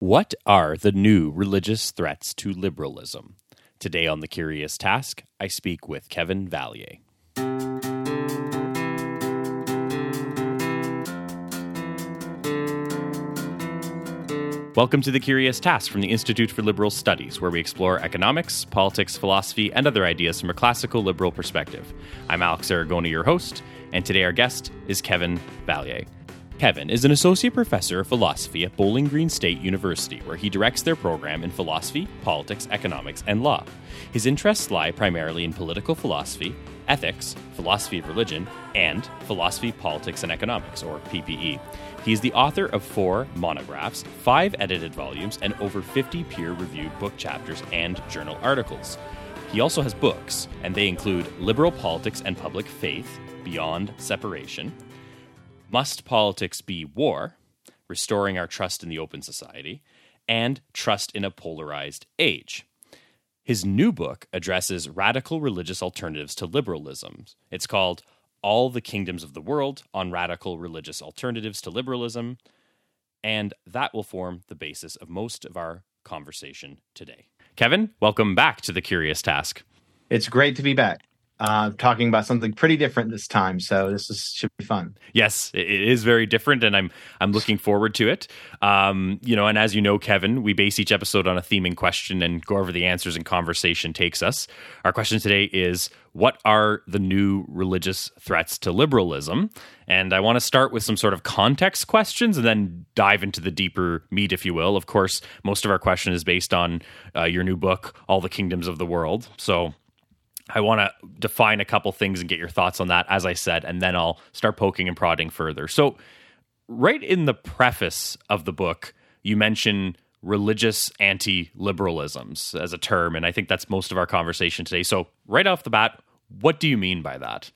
What are the new religious threats to liberalism? Today on The Curious Task, I speak with Kevin Vallier. Welcome to The Curious Task from the Institute for Liberal Studies, where we explore economics, politics, philosophy, and other ideas from a classical liberal perspective. I'm Alex Aragona, your host, and today our guest is Kevin Vallier. Kevin is an associate professor of philosophy at Bowling Green State University, where he directs their program in philosophy, politics, economics, and law. His interests lie primarily in political philosophy, ethics, philosophy of religion, and philosophy, politics, and economics, or PPE. He is the author of four monographs, five edited volumes, and over 50 peer reviewed book chapters and journal articles. He also has books, and they include Liberal Politics and Public Faith Beyond Separation, must Politics Be War? Restoring Our Trust in the Open Society, and Trust in a Polarized Age. His new book addresses radical religious alternatives to liberalism. It's called All the Kingdoms of the World on Radical Religious Alternatives to Liberalism, and that will form the basis of most of our conversation today. Kevin, welcome back to The Curious Task. It's great to be back uh, talking about something pretty different this time. So this is, should be fun. Yes, it is very different, and I'm I'm looking forward to it. Um, you know, and as you know, Kevin, we base each episode on a theme and question and go over the answers and conversation takes us. Our question today is: What are the new religious threats to liberalism? And I want to start with some sort of context questions and then dive into the deeper meat, if you will. Of course, most of our question is based on uh, your new book, All the Kingdoms of the World. So I want to define a couple things and get your thoughts on that, as I said, and then I'll start poking and prodding further. So, right in the preface of the book, you mention religious anti liberalisms as a term, and I think that's most of our conversation today. So, right off the bat, what do you mean by that?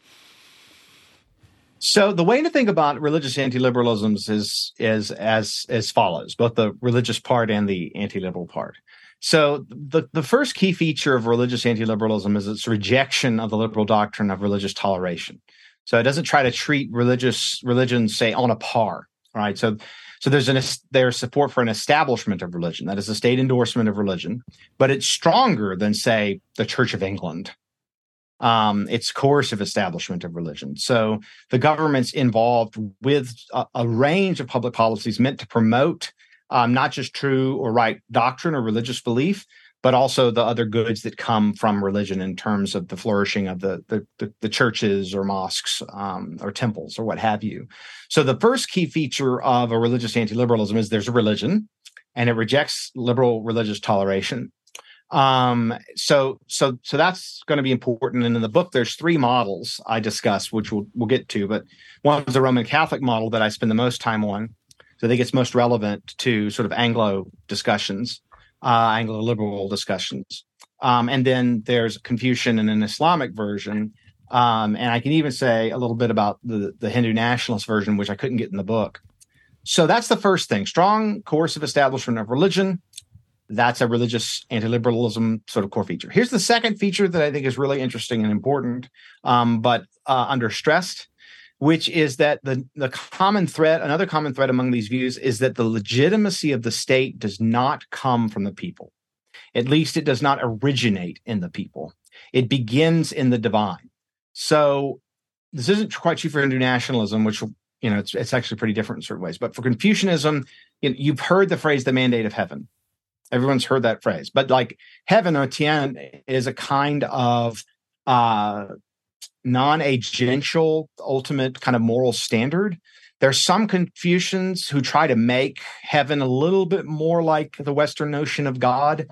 So the way to think about religious anti-liberalisms is is as as follows: both the religious part and the anti-liberal part. So the, the first key feature of religious anti-liberalism is its rejection of the liberal doctrine of religious toleration. So it doesn't try to treat religious religions, say, on a par, right? So so there's an there's support for an establishment of religion, that is a state endorsement of religion, but it's stronger than, say, the Church of England. Um, it's coercive establishment of religion. So the government's involved with a, a range of public policies meant to promote um, not just true or right doctrine or religious belief, but also the other goods that come from religion in terms of the flourishing of the the, the, the churches or mosques um, or temples or what have you. So the first key feature of a religious anti-liberalism is there's a religion, and it rejects liberal religious toleration. Um, so so so that's going to be important. And in the book, there's three models I discuss, which we'll we'll get to. But one is the Roman Catholic model that I spend the most time on. So I think it's most relevant to sort of Anglo discussions, uh, Anglo liberal discussions. Um, and then there's Confucian and an Islamic version. Um, and I can even say a little bit about the, the Hindu nationalist version, which I couldn't get in the book. So that's the first thing strong coercive establishment of religion. That's a religious anti liberalism sort of core feature. Here's the second feature that I think is really interesting and important, um, but uh, under stressed which is that the, the common thread, another common thread among these views is that the legitimacy of the state does not come from the people. At least it does not originate in the people. It begins in the divine. So this isn't quite true for Hindu nationalism, which you know it's, it's actually pretty different in certain ways. But for Confucianism, you know, you've heard the phrase "the mandate of heaven." Everyone's heard that phrase, but like heaven or Tian is a kind of uh, non-agential ultimate kind of moral standard. There's some confucians who try to make heaven a little bit more like the western notion of god.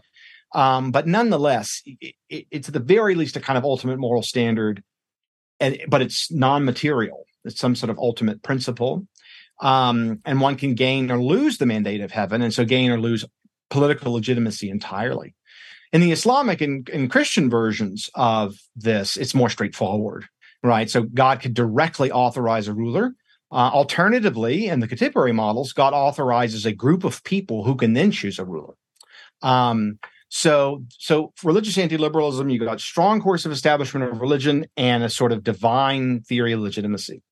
Um, but nonetheless it, it, it's at the very least a kind of ultimate moral standard and but it's non-material. It's some sort of ultimate principle. Um, and one can gain or lose the mandate of heaven and so gain or lose political legitimacy entirely in the Islamic and, and Christian versions of this, it's more straightforward, right? So God could directly authorize a ruler. Uh, alternatively, in the contemporary models, God authorizes a group of people who can then choose a ruler. Um, so, so religious anti-liberalism, you got strong course of establishment of religion and a sort of divine theory of legitimacy.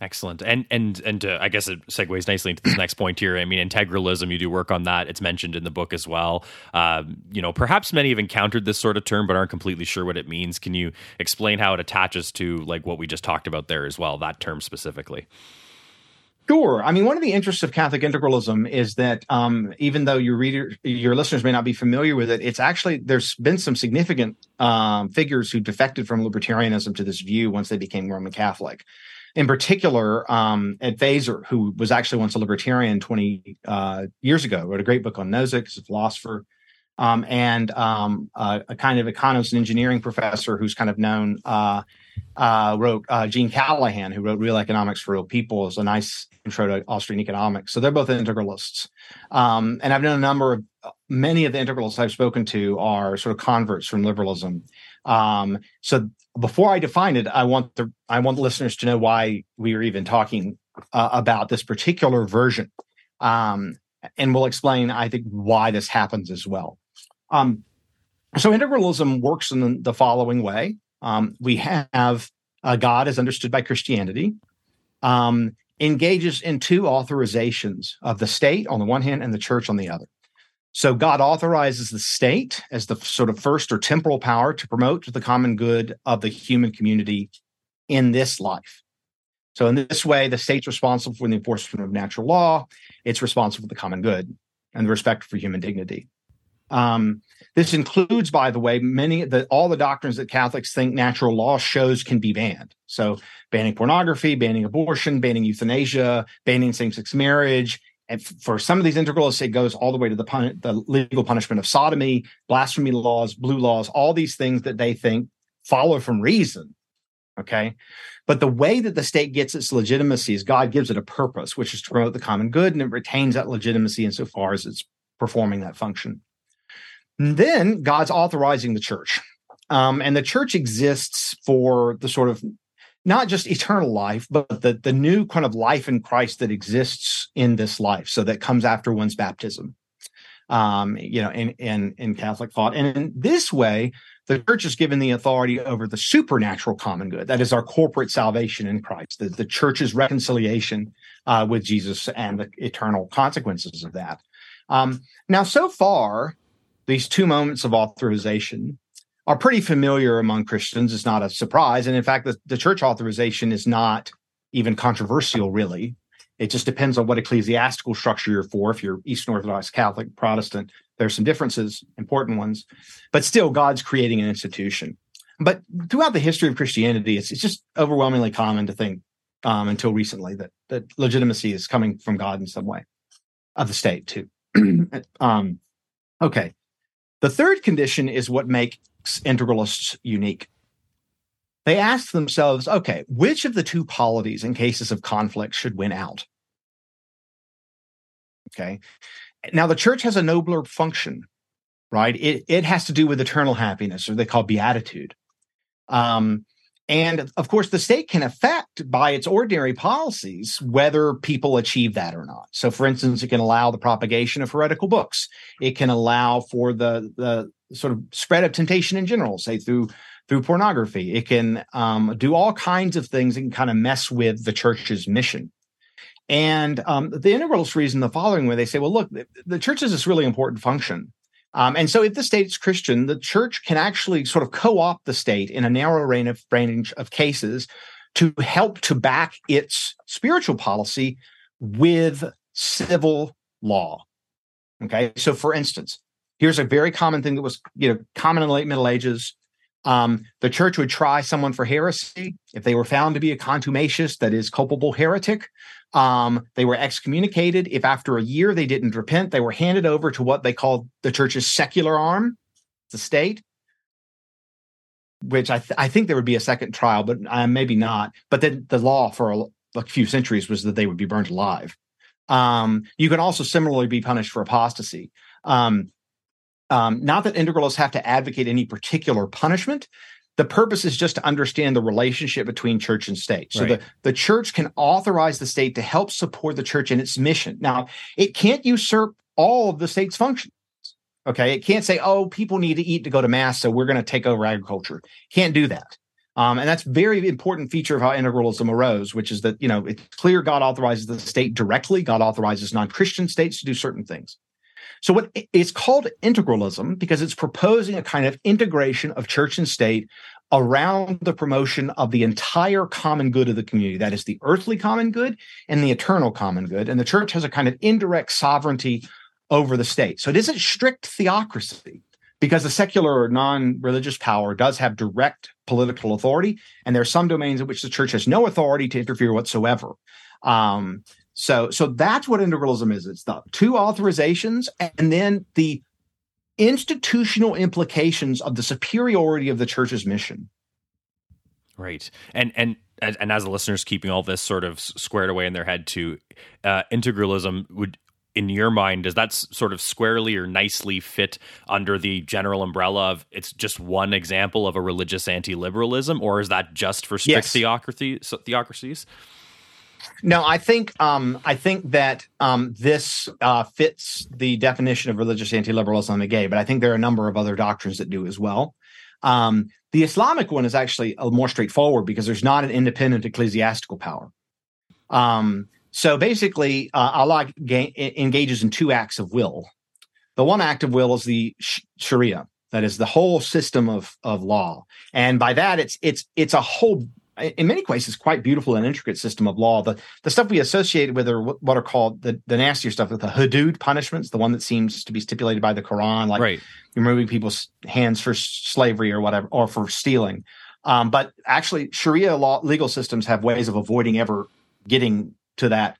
Excellent. And and and uh, I guess it segues nicely into this next point here. I mean, integralism. You do work on that. It's mentioned in the book as well. Um, you know, perhaps many have encountered this sort of term, but aren't completely sure what it means. Can you explain how it attaches to like what we just talked about there as well? That term specifically. Sure. I mean, one of the interests of Catholic integralism is that um, even though your reader, your listeners may not be familiar with it, it's actually there's been some significant um, figures who defected from libertarianism to this view once they became Roman Catholic in particular, um, Ed Feser, who was actually once a libertarian 20 uh, years ago, wrote a great book on Nozick, he's a philosopher, um, and um, uh, a kind of economist and engineering professor who's kind of known, uh, uh wrote uh, Gene Callahan, who wrote Real Economics for Real People, is a nice intro to Austrian economics. So they're both integralists. Um, and I've known a number of, many of the integralists I've spoken to are sort of converts from liberalism. Um, so before I define it, I want the I want listeners to know why we are even talking uh, about this particular version, um, and we'll explain I think why this happens as well. Um, so integralism works in the, the following way: um, we have uh, God as understood by Christianity, um, engages in two authorizations of the state on the one hand and the church on the other. So God authorizes the state as the sort of first or temporal power to promote the common good of the human community in this life. So in this way, the state's responsible for the enforcement of natural law. It's responsible for the common good and the respect for human dignity. Um, this includes, by the way, many the all the doctrines that Catholics think natural law shows can be banned. So banning pornography, banning abortion, banning euthanasia, banning same-sex marriage, and for some of these integralists, it goes all the way to the, pun- the legal punishment of sodomy, blasphemy laws, blue laws, all these things that they think follow from reason. Okay. But the way that the state gets its legitimacy is God gives it a purpose, which is to promote the common good, and it retains that legitimacy insofar as it's performing that function. And then God's authorizing the church. Um, and the church exists for the sort of not just eternal life, but the, the new kind of life in Christ that exists in this life. So that comes after one's baptism, um, you know, in, in, in Catholic thought. And in this way, the church is given the authority over the supernatural common good. That is our corporate salvation in Christ, the, the church's reconciliation uh, with Jesus and the eternal consequences of that. Um, now, so far, these two moments of authorization are pretty familiar among Christians. It's not a surprise. And in fact, the, the church authorization is not even controversial, really. It just depends on what ecclesiastical structure you're for. If you're Eastern Orthodox, Catholic, Protestant, there's some differences, important ones, but still, God's creating an institution. But throughout the history of Christianity, it's, it's just overwhelmingly common to think um, until recently that that legitimacy is coming from God in some way, of the state too. um, okay, the third condition is what make integralists unique. They ask themselves, okay, which of the two polities in cases of conflict should win out? Okay. Now, the church has a nobler function, right? It, it has to do with eternal happiness, or they call beatitude. Um, and of course, the state can affect by its ordinary policies whether people achieve that or not. So, for instance, it can allow the propagation of heretical books. It can allow for the, the sort of spread of temptation in general, say through through pornography. It can um, do all kinds of things and kind of mess with the church's mission. And um, the integralists reason the following way: they say, "Well, look, the church has this really important function." Um, and so, if the state's Christian, the church can actually sort of co-opt the state in a narrow range of, range of cases to help to back its spiritual policy with civil law. Okay, so for instance, Here's a very common thing that was, you know, common in the late Middle Ages. Um, the church would try someone for heresy. If they were found to be a contumacious, that is, culpable heretic, um, they were excommunicated. If after a year they didn't repent, they were handed over to what they called the church's secular arm, the state, which I, th- I think there would be a second trial, but uh, maybe not. But then the law for a, a, few centuries was that they would be burned alive. Um, you can also similarly be punished for apostasy. Um, um, not that integralists have to advocate any particular punishment. The purpose is just to understand the relationship between church and state. So right. the, the church can authorize the state to help support the church in its mission. Now, it can't usurp all of the state's functions. Okay. It can't say, oh, people need to eat to go to mass, so we're going to take over agriculture. Can't do that. Um, and that's very important feature of how integralism arose, which is that, you know, it's clear God authorizes the state directly. God authorizes non-Christian states to do certain things. So what it's called integralism because it's proposing a kind of integration of church and state around the promotion of the entire common good of the community. That is the earthly common good and the eternal common good. And the church has a kind of indirect sovereignty over the state. So it isn't strict theocracy because the secular or non-religious power does have direct political authority, and there are some domains in which the church has no authority to interfere whatsoever. Um, so, so that's what integralism is. It's the two authorizations, and then the institutional implications of the superiority of the church's mission. Right, and and and as the listeners keeping all this sort of squared away in their head, too, uh, integralism would in your mind, does that sort of squarely or nicely fit under the general umbrella of it's just one example of a religious anti-liberalism, or is that just for strict yes. theocracy, theocracies? No, I think um, I think that um, this uh, fits the definition of religious anti-liberalism gay, but I think there are a number of other doctrines that do as well. Um, the Islamic one is actually more straightforward because there's not an independent ecclesiastical power. Um, so basically, uh, Allah ga- engages in two acts of will. The one act of will is the sh- Sharia, that is the whole system of of law, and by that, it's it's it's a whole in many it's quite beautiful and intricate system of law. The the stuff we associate with are what are called the, the nastier stuff, with the hudud punishments, the one that seems to be stipulated by the Quran, like right. removing people's hands for slavery or whatever, or for stealing. Um, but actually, Sharia law legal systems have ways of avoiding ever getting to that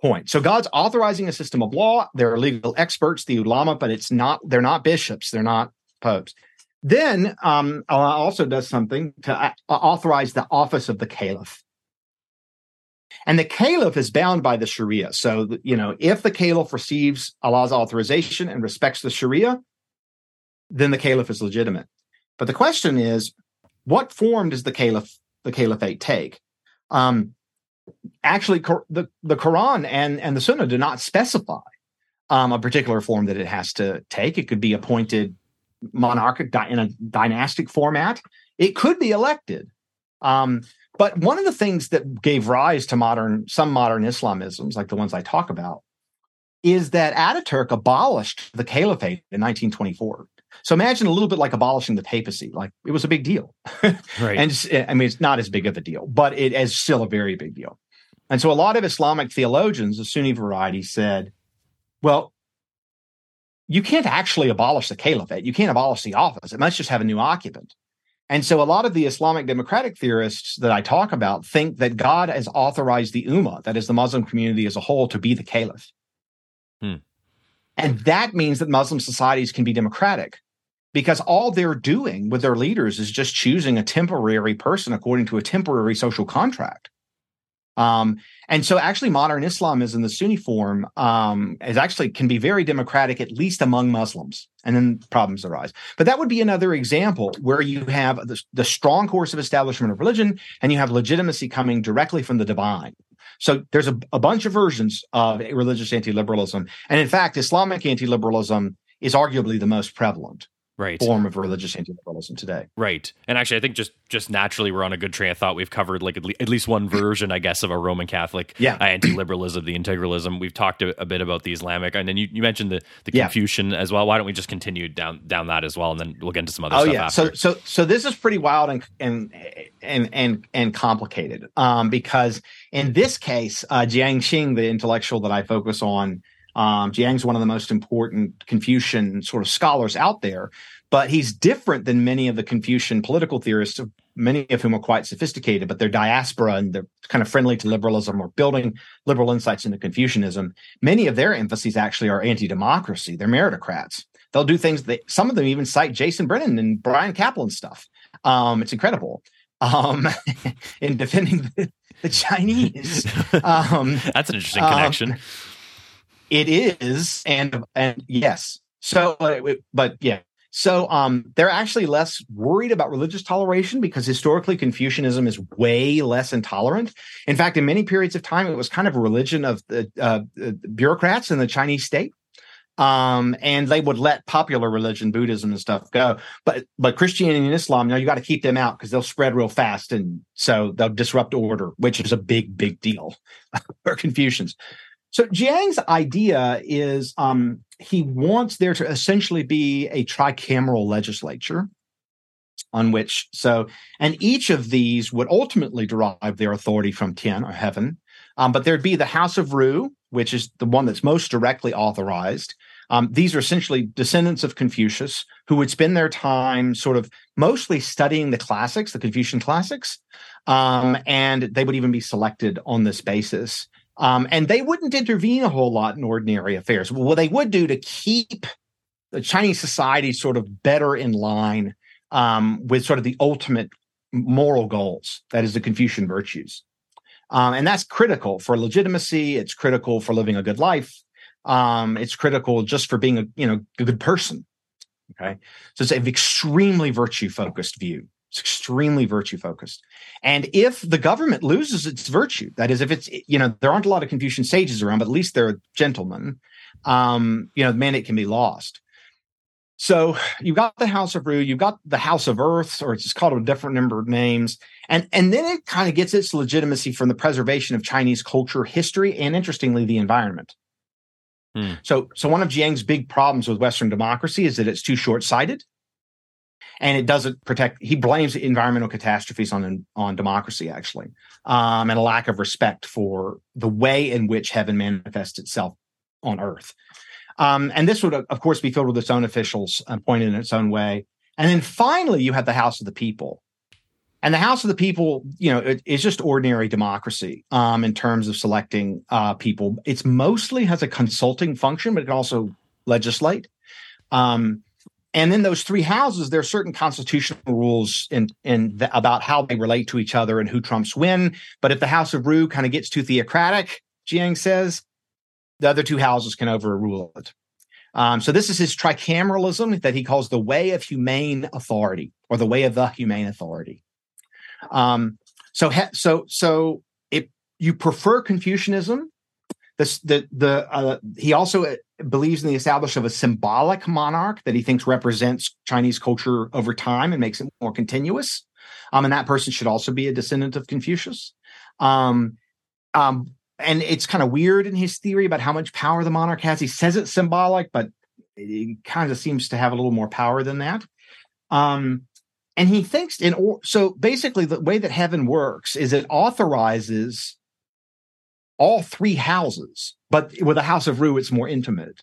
point. So God's authorizing a system of law. There are legal experts, the ulama, but it's not. They're not bishops. They're not popes. Then um, Allah also does something to uh, authorize the office of the caliph. And the caliph is bound by the Sharia. So, you know, if the caliph receives Allah's authorization and respects the Sharia, then the caliph is legitimate. But the question is, what form does the caliph, the caliphate take? Um, actually, the, the Quran and, and the Sunnah do not specify um, a particular form that it has to take. It could be appointed monarchic in a dynastic format. It could be elected. Um, but one of the things that gave rise to modern some modern Islamisms, like the ones I talk about, is that Ataturk abolished the caliphate in 1924. So imagine a little bit like abolishing the papacy. Like it was a big deal, right? and I mean, it's not as big of a deal, but it is still a very big deal. And so a lot of Islamic theologians, the Sunni variety, said, "Well, you can't actually abolish the caliphate. You can't abolish the office. It must just have a new occupant. And so a lot of the Islamic democratic theorists that I talk about think that God has authorized the Ummah, that is the Muslim community as a whole, to be the caliph. Hmm. And that means that Muslim societies can be democratic because all they're doing with their leaders is just choosing a temporary person according to a temporary social contract. Um, and so actually modern Islamism, the Sunni form, um, is actually can be very democratic, at least among Muslims. And then problems arise. But that would be another example where you have the, the strong course of establishment of religion and you have legitimacy coming directly from the divine. So there's a, a bunch of versions of religious anti-liberalism. And in fact, Islamic anti-liberalism is arguably the most prevalent right. form of religious anti-liberalism today. Right. And actually, I think just just naturally we're on a good train of thought. We've covered like at, le- at least one version, I guess, of a Roman Catholic yeah. uh, anti-liberalism, the integralism. We've talked a, a, bit about the Islamic, and then you, you mentioned the the Confucian yeah. as well. Why don't we just continue down down that as well, and then we'll get into some other oh, stuff yeah. after. So so so this is pretty wild and and and and and complicated um, because in this case, uh, Jiang Qing, the intellectual that I focus on. Um, Jiang's one of the most important Confucian sort of scholars out there but he's different than many of the Confucian political theorists, many of whom are quite sophisticated, but they're diaspora and they're kind of friendly to liberalism or building liberal insights into Confucianism. Many of their emphases actually are anti-democracy. They're meritocrats. They'll do things that some of them even cite Jason Brennan and Bryan Caplan stuff. Um, it's incredible um, in defending the, the Chinese. Um, That's an interesting connection. It is, and and yes. So, uh, but yeah, so um, they're actually less worried about religious toleration because historically Confucianism is way less intolerant. In fact, in many periods of time, it was kind of a religion of the uh, bureaucrats in the Chinese state. um, and they would let popular religion, Buddhism and stuff go. But but Christianity and Islam, you know, you got to keep them out because they'll spread real fast, and so they'll disrupt order, which is a big big deal for Confucians. So Jiang's idea is um, he wants there to essentially be a tricameral legislature on which so and each of these would ultimately derive their authority from Tian or heaven. Um, but there'd be the House of Ru, which is the one that's most directly authorized. Um, these are essentially descendants of Confucius who would spend their time sort of mostly studying the classics, the Confucian classics, um, and they would even be selected on this basis. Um, and they wouldn't intervene a whole lot in ordinary affairs. What they would do to keep the Chinese society sort of better in line um, with sort of the ultimate moral goals, that is, the Confucian virtues. Um, and that's critical for legitimacy. It's critical for living a good life. Um, it's critical just for being a you know a good person. Okay, so it's an extremely virtue focused view. It's extremely virtue focused. And if the government loses its virtue, that is, if it's you know there aren't a lot of Confucian sages around, but at least they're gentlemen. Um, you know, the mandate can be lost. So you've got the House of Ru, you've got the House of Earth, or it's just called a different number of names, and and then it kind of gets its legitimacy from the preservation of Chinese culture, history, and interestingly, the environment. Hmm. So so one of Jiang's big problems with Western democracy is that it's too short sighted, and it doesn't protect. He blames environmental catastrophes on on democracy actually, um, and a lack of respect for the way in which heaven manifests itself on Earth. Um, and this would, of course, be filled with its own officials appointed in its own way. And then finally, you have the House of the People. And the House of the People, you know, it, just ordinary democracy um, in terms of selecting uh, people. It's mostly has a consulting function, but it can also legislate. Um, and then those three houses, there are certain constitutional rules in in the, about how they relate to each other and who trumps when. But if the House of Ru kind of gets too theocratic, Jiang says, the other two houses can overrule it. Um, so this is his tricameralism that he calls the way of humane authority or the way of the humane authority. Um, so so so if you prefer Confucianism, this the the uh, he also believes in the establishment of a symbolic monarch that he thinks represents Chinese culture over time and makes it more continuous. Um, and that person should also be a descendant of Confucius. Um, um, and it's kind of weird in his theory about how much power the monarch has. He says it's symbolic, but it kind of seems to have a little more power than that. Um, and he thinks in or, so basically the way that heaven works is it authorizes all three houses, but with the house of Ru, it's more intimate.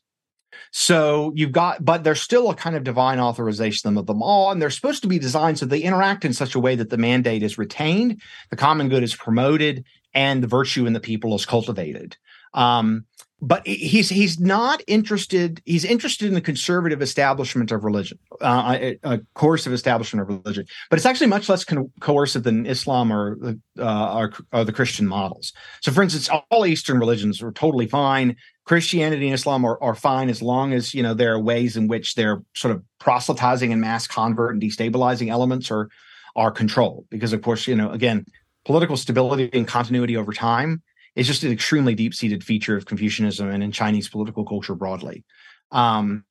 So you've got, but there's still a kind of divine authorization of them all, and they're supposed to be designed so they interact in such a way that the mandate is retained, the common good is promoted, and the virtue in the people is cultivated. Um, but he's he's not interested. He's interested in the conservative establishment of religion, uh, a, a, coercive establishment of religion. But it's actually much less co- coercive than Islam or the uh, or, or the Christian models. So, for instance, all Eastern religions are totally fine. Christianity and Islam are, are fine as long as you know there are ways in which they're sort of proselytizing and mass convert and destabilizing elements are are controlled. Because of course, you know, again, political stability and continuity over time is just an extremely deep seated feature of Confucianism and in Chinese political culture broadly. Um,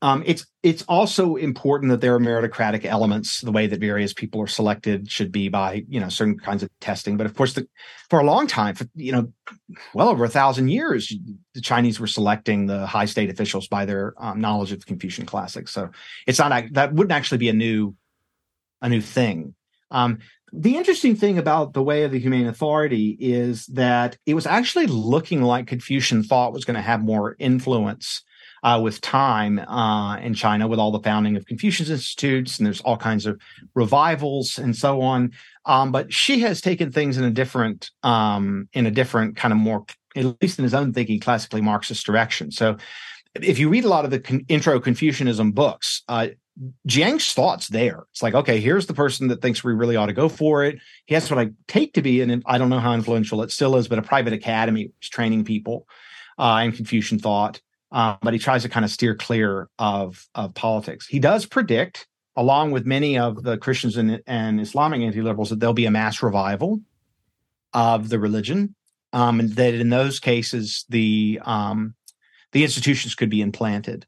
um, it's it's also important that there are meritocratic elements. The way that various people are selected should be by you know certain kinds of testing. But of course, the, for a long time, for, you know, well over a thousand years, the Chinese were selecting the high state officials by their um, knowledge of the Confucian classics. So it's not that wouldn't actually be a new a new thing. Um, the interesting thing about the way of the humane authority is that it was actually looking like Confucian thought was going to have more influence uh, with time uh, in China, with all the founding of Confucius institutes, and there's all kinds of revivals and so on. Um, but Xi has taken things in a different, um, in a different kind of more, at least in his own thinking, classically Marxist direction. So, if you read a lot of the con- intro Confucianism books, uh, Jiang's thoughts there. It's like, okay, here's the person that thinks we really ought to go for it. He has what I take to be, and I don't know how influential it still is, but a private academy is training people uh, in Confucian thought. Uh, but he tries to kind of steer clear of of politics. He does predict, along with many of the Christians and, and Islamic anti-liberals, that there'll be a mass revival of the religion, um, and that in those cases the um, the institutions could be implanted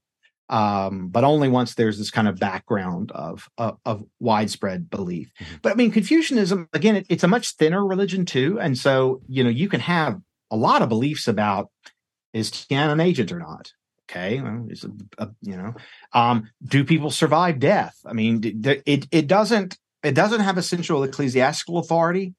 um, but only once there's this kind of background of of, of widespread belief. Mm-hmm. But I mean, Confucianism again, it, it's a much thinner religion too, and so you know you can have a lot of beliefs about is Tian an agent or not. Okay, well, it's a, a, you know, um, do people survive death? I mean, it it doesn't it doesn't have a central ecclesiastical authority.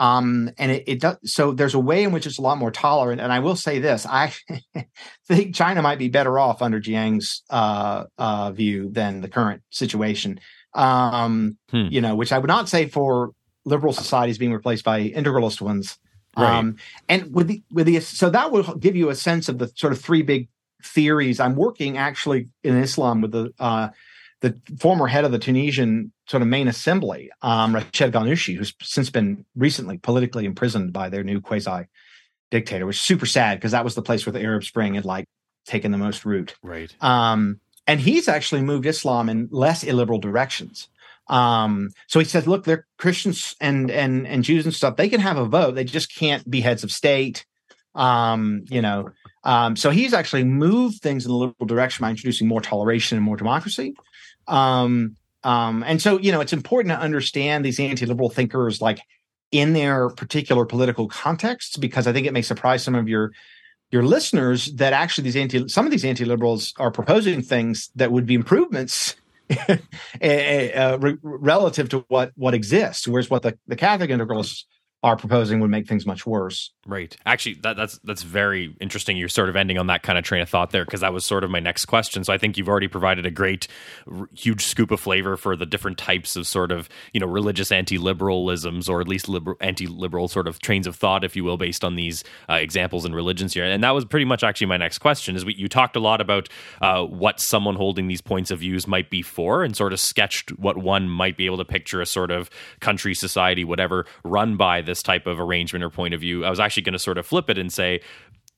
Um, and it, it does so there's a way in which it's a lot more tolerant. And I will say this: I think China might be better off under Jiang's uh, uh, view than the current situation. Um, hmm. You know, which I would not say for liberal societies being replaced by integralist ones. Right. Um, and with the with the so that will give you a sense of the sort of three big theories. I'm working actually in Islam with the uh, the former head of the Tunisian sort of main assembly, um, Rached Ghannouchi, who's since been recently politically imprisoned by their new quasi dictator, which is super sad because that was the place where the Arab Spring had like taken the most root. Right. Um, and he's actually moved Islam in less illiberal directions. Um, so he says, look, they're Christians and and and Jews and stuff. They can have a vote. They just can't be heads of state. Um, you know. Um, so he's actually moved things in the liberal direction by introducing more toleration and more democracy. Um, um, and so, you know, it's important to understand these anti-liberal thinkers like in their particular political contexts, because I think it may surprise some of your your listeners that actually these anti some of these anti-liberals are proposing things that would be improvements uh, re- relative to what what exists, whereas what the, the Catholic integralists are proposing would make things much worse. Right. Actually, that, that's that's very interesting. You're sort of ending on that kind of train of thought there because that was sort of my next question. So I think you've already provided a great, r- huge scoop of flavor for the different types of sort of you know religious anti-liberalisms or at least liberal, anti-liberal sort of trains of thought, if you will, based on these uh, examples in religions here. And that was pretty much actually my next question. Is we, you talked a lot about uh, what someone holding these points of views might be for, and sort of sketched what one might be able to picture a sort of country, society, whatever, run by this type of arrangement or point of view. I was actually going to sort of flip it and say,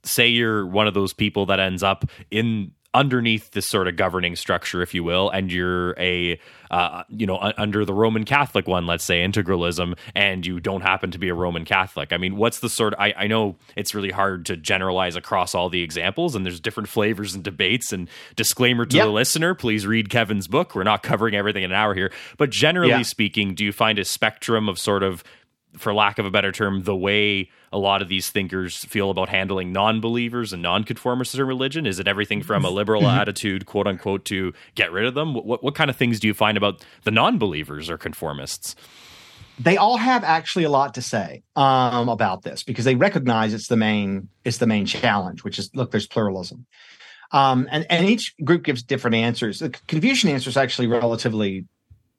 say you're one of those people that ends up in underneath this sort of governing structure, if you will, and you're a, uh, you know, under the Roman Catholic one, let's say integralism, and you don't happen to be a Roman Catholic. I mean, what's the sort of, I, I know it's really hard to generalize across all the examples, and there's different flavors and debates. And disclaimer to yep. the listener, please read Kevin's book. We're not covering everything in an hour here. But generally yeah. speaking, do you find a spectrum of sort of for lack of a better term, the way a lot of these thinkers feel about handling non-believers and non-conformists in religion? Is it everything from a liberal mm-hmm. attitude, quote unquote, to get rid of them? What what kind of things do you find about the non-believers or conformists? They all have actually a lot to say um, about this because they recognize it's the main it's the main challenge, which is look, there's pluralism. Um, and, and each group gives different answers. The Confucian answer is actually relatively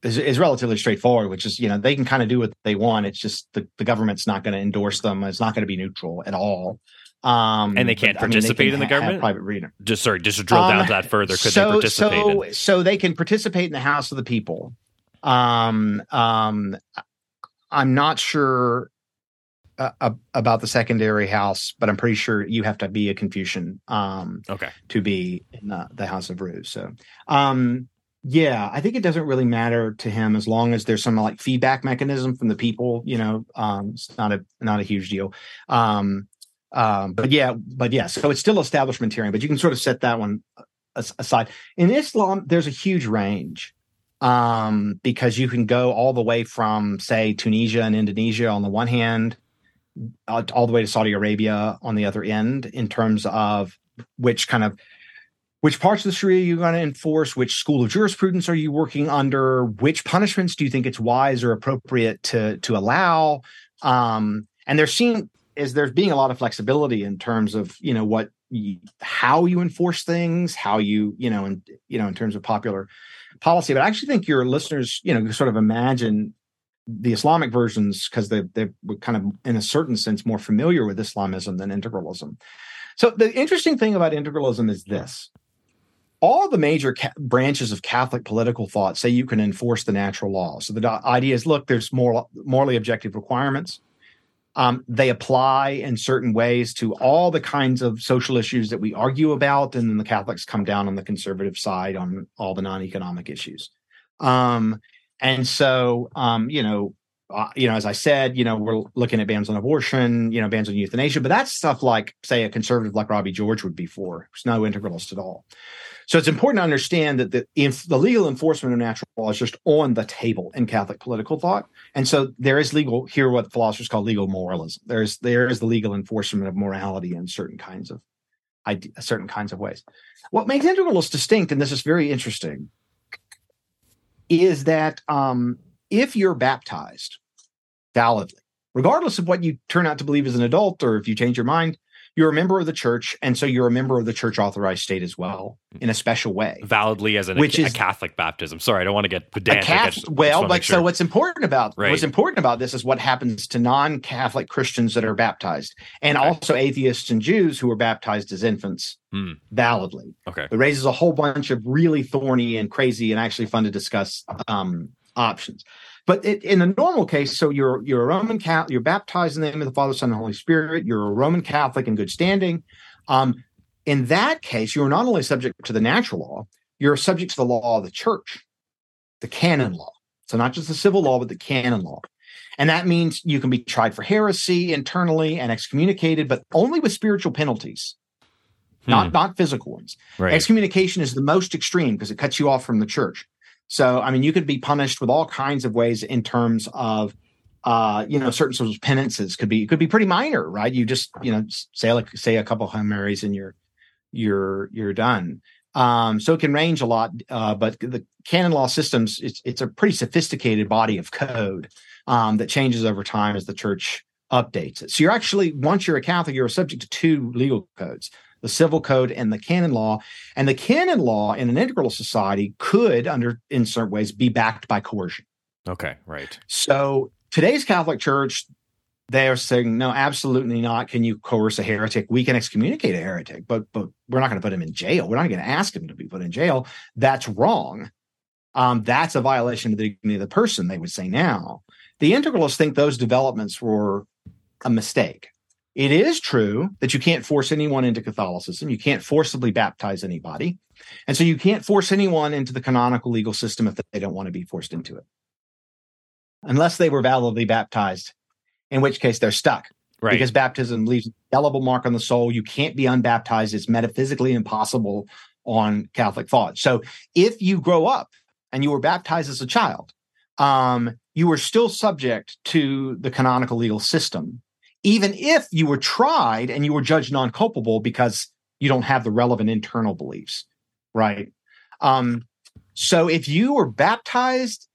is, is relatively straightforward, which is you know they can kind of do what they want. It's just the, the government's not going to endorse them. It's not going to be neutral at all. Um, and they can't but, participate I mean, they can in the government. Private reader. Just sorry, just to drill um, down to that further. Could so, they participate? So, in? so they can participate in the House of the People. Um, um, I'm not sure uh, about the secondary house, but I'm pretty sure you have to be a Confucian um, okay. to be in the, the House of Rus. So, um, yeah, I think it doesn't really matter to him as long as there's some like feedback mechanism from the people. You know, um, it's not a not a huge deal. Um, um, but yeah, but yeah, so it's still establishmentarian, but you can sort of set that one aside. In Islam, there's a huge range um, because you can go all the way from say Tunisia and Indonesia on the one hand, uh, all the way to Saudi Arabia on the other end in terms of which kind of which parts of the Sharia are you going to enforce? Which school of jurisprudence are you working under? Which punishments do you think it's wise or appropriate to to allow? Um, and there seem is there's being a lot of flexibility in terms of you know what how you enforce things, how you you know and you know in terms of popular policy. But I actually think your listeners you know sort of imagine the Islamic versions because they they were kind of in a certain sense more familiar with Islamism than integralism. So the interesting thing about integralism is this all the major ca- branches of Catholic political thought say you can enforce the natural law. So the idea is, look, there's more morally objective requirements. Um, they apply in certain ways to all the kinds of social issues that we argue about, and then the Catholics come down on the conservative side on all the non-economic issues. Um, and so, um, you know, uh, you know, as I said, you know, we're looking at bans on abortion, you know, bans on euthanasia, but that's stuff like, say, a conservative like Robbie George would be for. It's no integralist at all. So it's important to understand that the, if the legal enforcement of natural law is just on the table in Catholic political thought. And so there is legal here, what philosophers call legal moralism. There's there is the legal enforcement of morality in certain kinds of certain kinds of ways. What makes integralists distinct, and this is very interesting, is that um, if you're baptized validly, regardless of what you turn out to believe as an adult or if you change your mind, you're a member of the church, and so you're a member of the church authorized state as well in a special way. Validly as an, which a, is, a Catholic baptism. Sorry, I don't want to get pedantic. Catholic, well, but sure. so what's important about right. what's important about this is what happens to non-Catholic Christians that are baptized, and okay. also atheists and Jews who are baptized as infants hmm. validly. Okay, it raises a whole bunch of really thorny and crazy and actually fun to discuss um, options. But it, in a normal case, so you're you're a Roman Catholic, you're baptized in the name of the Father, Son, and Holy Spirit. You're a Roman Catholic in good standing. Um, in that case, you are not only subject to the natural law, you're subject to the law of the church, the canon law. So not just the civil law, but the canon law. And that means you can be tried for heresy internally and excommunicated, but only with spiritual penalties, hmm. not not physical ones. Right. Excommunication is the most extreme because it cuts you off from the church. So, I mean, you could be punished with all kinds of ways in terms of, uh, you know, certain sorts of penances could be could be pretty minor, right? You just, you know, say like say a couple Hail Marys and you're you're you're done. Um, so it can range a lot, uh, but the canon law systems it's it's a pretty sophisticated body of code um, that changes over time as the church updates it. So you're actually once you're a Catholic, you're subject to two legal codes the civil code and the canon law. And the canon law in an integral society could, under in certain ways, be backed by coercion. Okay, right. So today's Catholic Church, they are saying, no, absolutely not. Can you coerce a heretic? We can excommunicate a heretic, but but we're not going to put him in jail. We're not going to ask him to be put in jail. That's wrong. Um, that's a violation of the dignity of the person, they would say now. The integralists think those developments were a mistake. It is true that you can't force anyone into Catholicism. You can't forcibly baptize anybody. And so you can't force anyone into the canonical legal system if they don't want to be forced into it. Unless they were validly baptized, in which case they're stuck. Right. Because baptism leaves an indelible mark on the soul. You can't be unbaptized. It's metaphysically impossible on Catholic thought. So if you grow up and you were baptized as a child, um, you are still subject to the canonical legal system even if you were tried and you were judged non culpable because you don't have the relevant internal beliefs, right? Um, so if you were baptized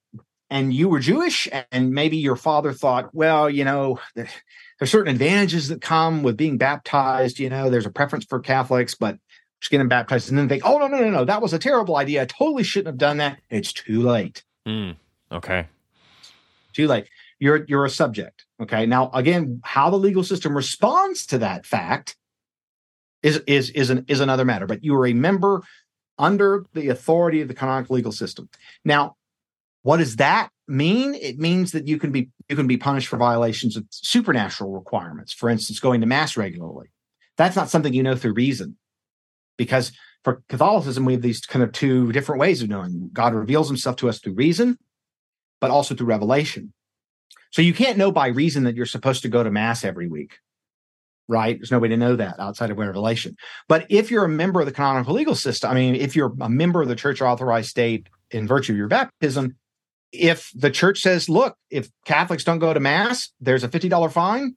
and you were Jewish, and maybe your father thought, well, you know, there's certain advantages that come with being baptized. You know, there's a preference for Catholics, but just getting baptized and then think, oh no, no, no, no, that was a terrible idea. I totally shouldn't have done that. It's too late. Mm, okay. Too late you're you're a subject. Okay. Now, again, how the legal system responds to that fact is is is an is another matter. But you are a member under the authority of the canonical legal system. Now, what does that mean? It means that you can be you can be punished for violations of supernatural requirements. For instance, going to mass regularly. That's not something you know through reason, because for Catholicism we have these kind of two different ways of knowing. God reveals Himself to us through reason, but also through revelation. So you can't know by reason that you're supposed to go to mass every week, right? There's no way to know that outside of revelation. But if you're a member of the canonical legal system, I mean, if you're a member of the church authorized state in virtue of your baptism, if the church says, look, if Catholics don't go to mass, there's a $50 fine,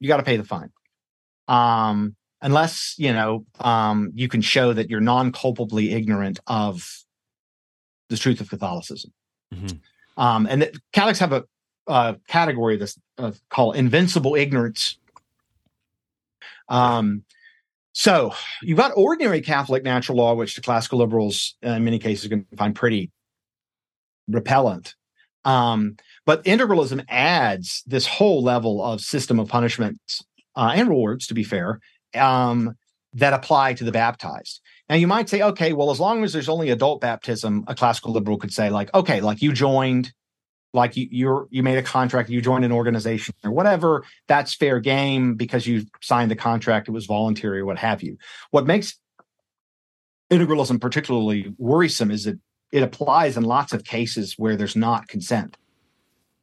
you got to pay the fine. Um, unless, you know, um, you can show that you're non culpably ignorant of the truth of Catholicism. Mm-hmm. Um, and that Catholics have a uh, category this uh, called invincible ignorance. Um, so you've got ordinary Catholic natural law, which the classical liberals uh, in many cases can find pretty repellent. Um, but integralism adds this whole level of system of punishments uh, and rewards, to be fair, um, that apply to the baptized. Now you might say, okay, well, as long as there's only adult baptism, a classical liberal could say, like, okay, like you joined like you you're you made a contract you joined an organization or whatever that's fair game because you signed the contract it was voluntary or what have you what makes integralism particularly worrisome is that it applies in lots of cases where there's not consent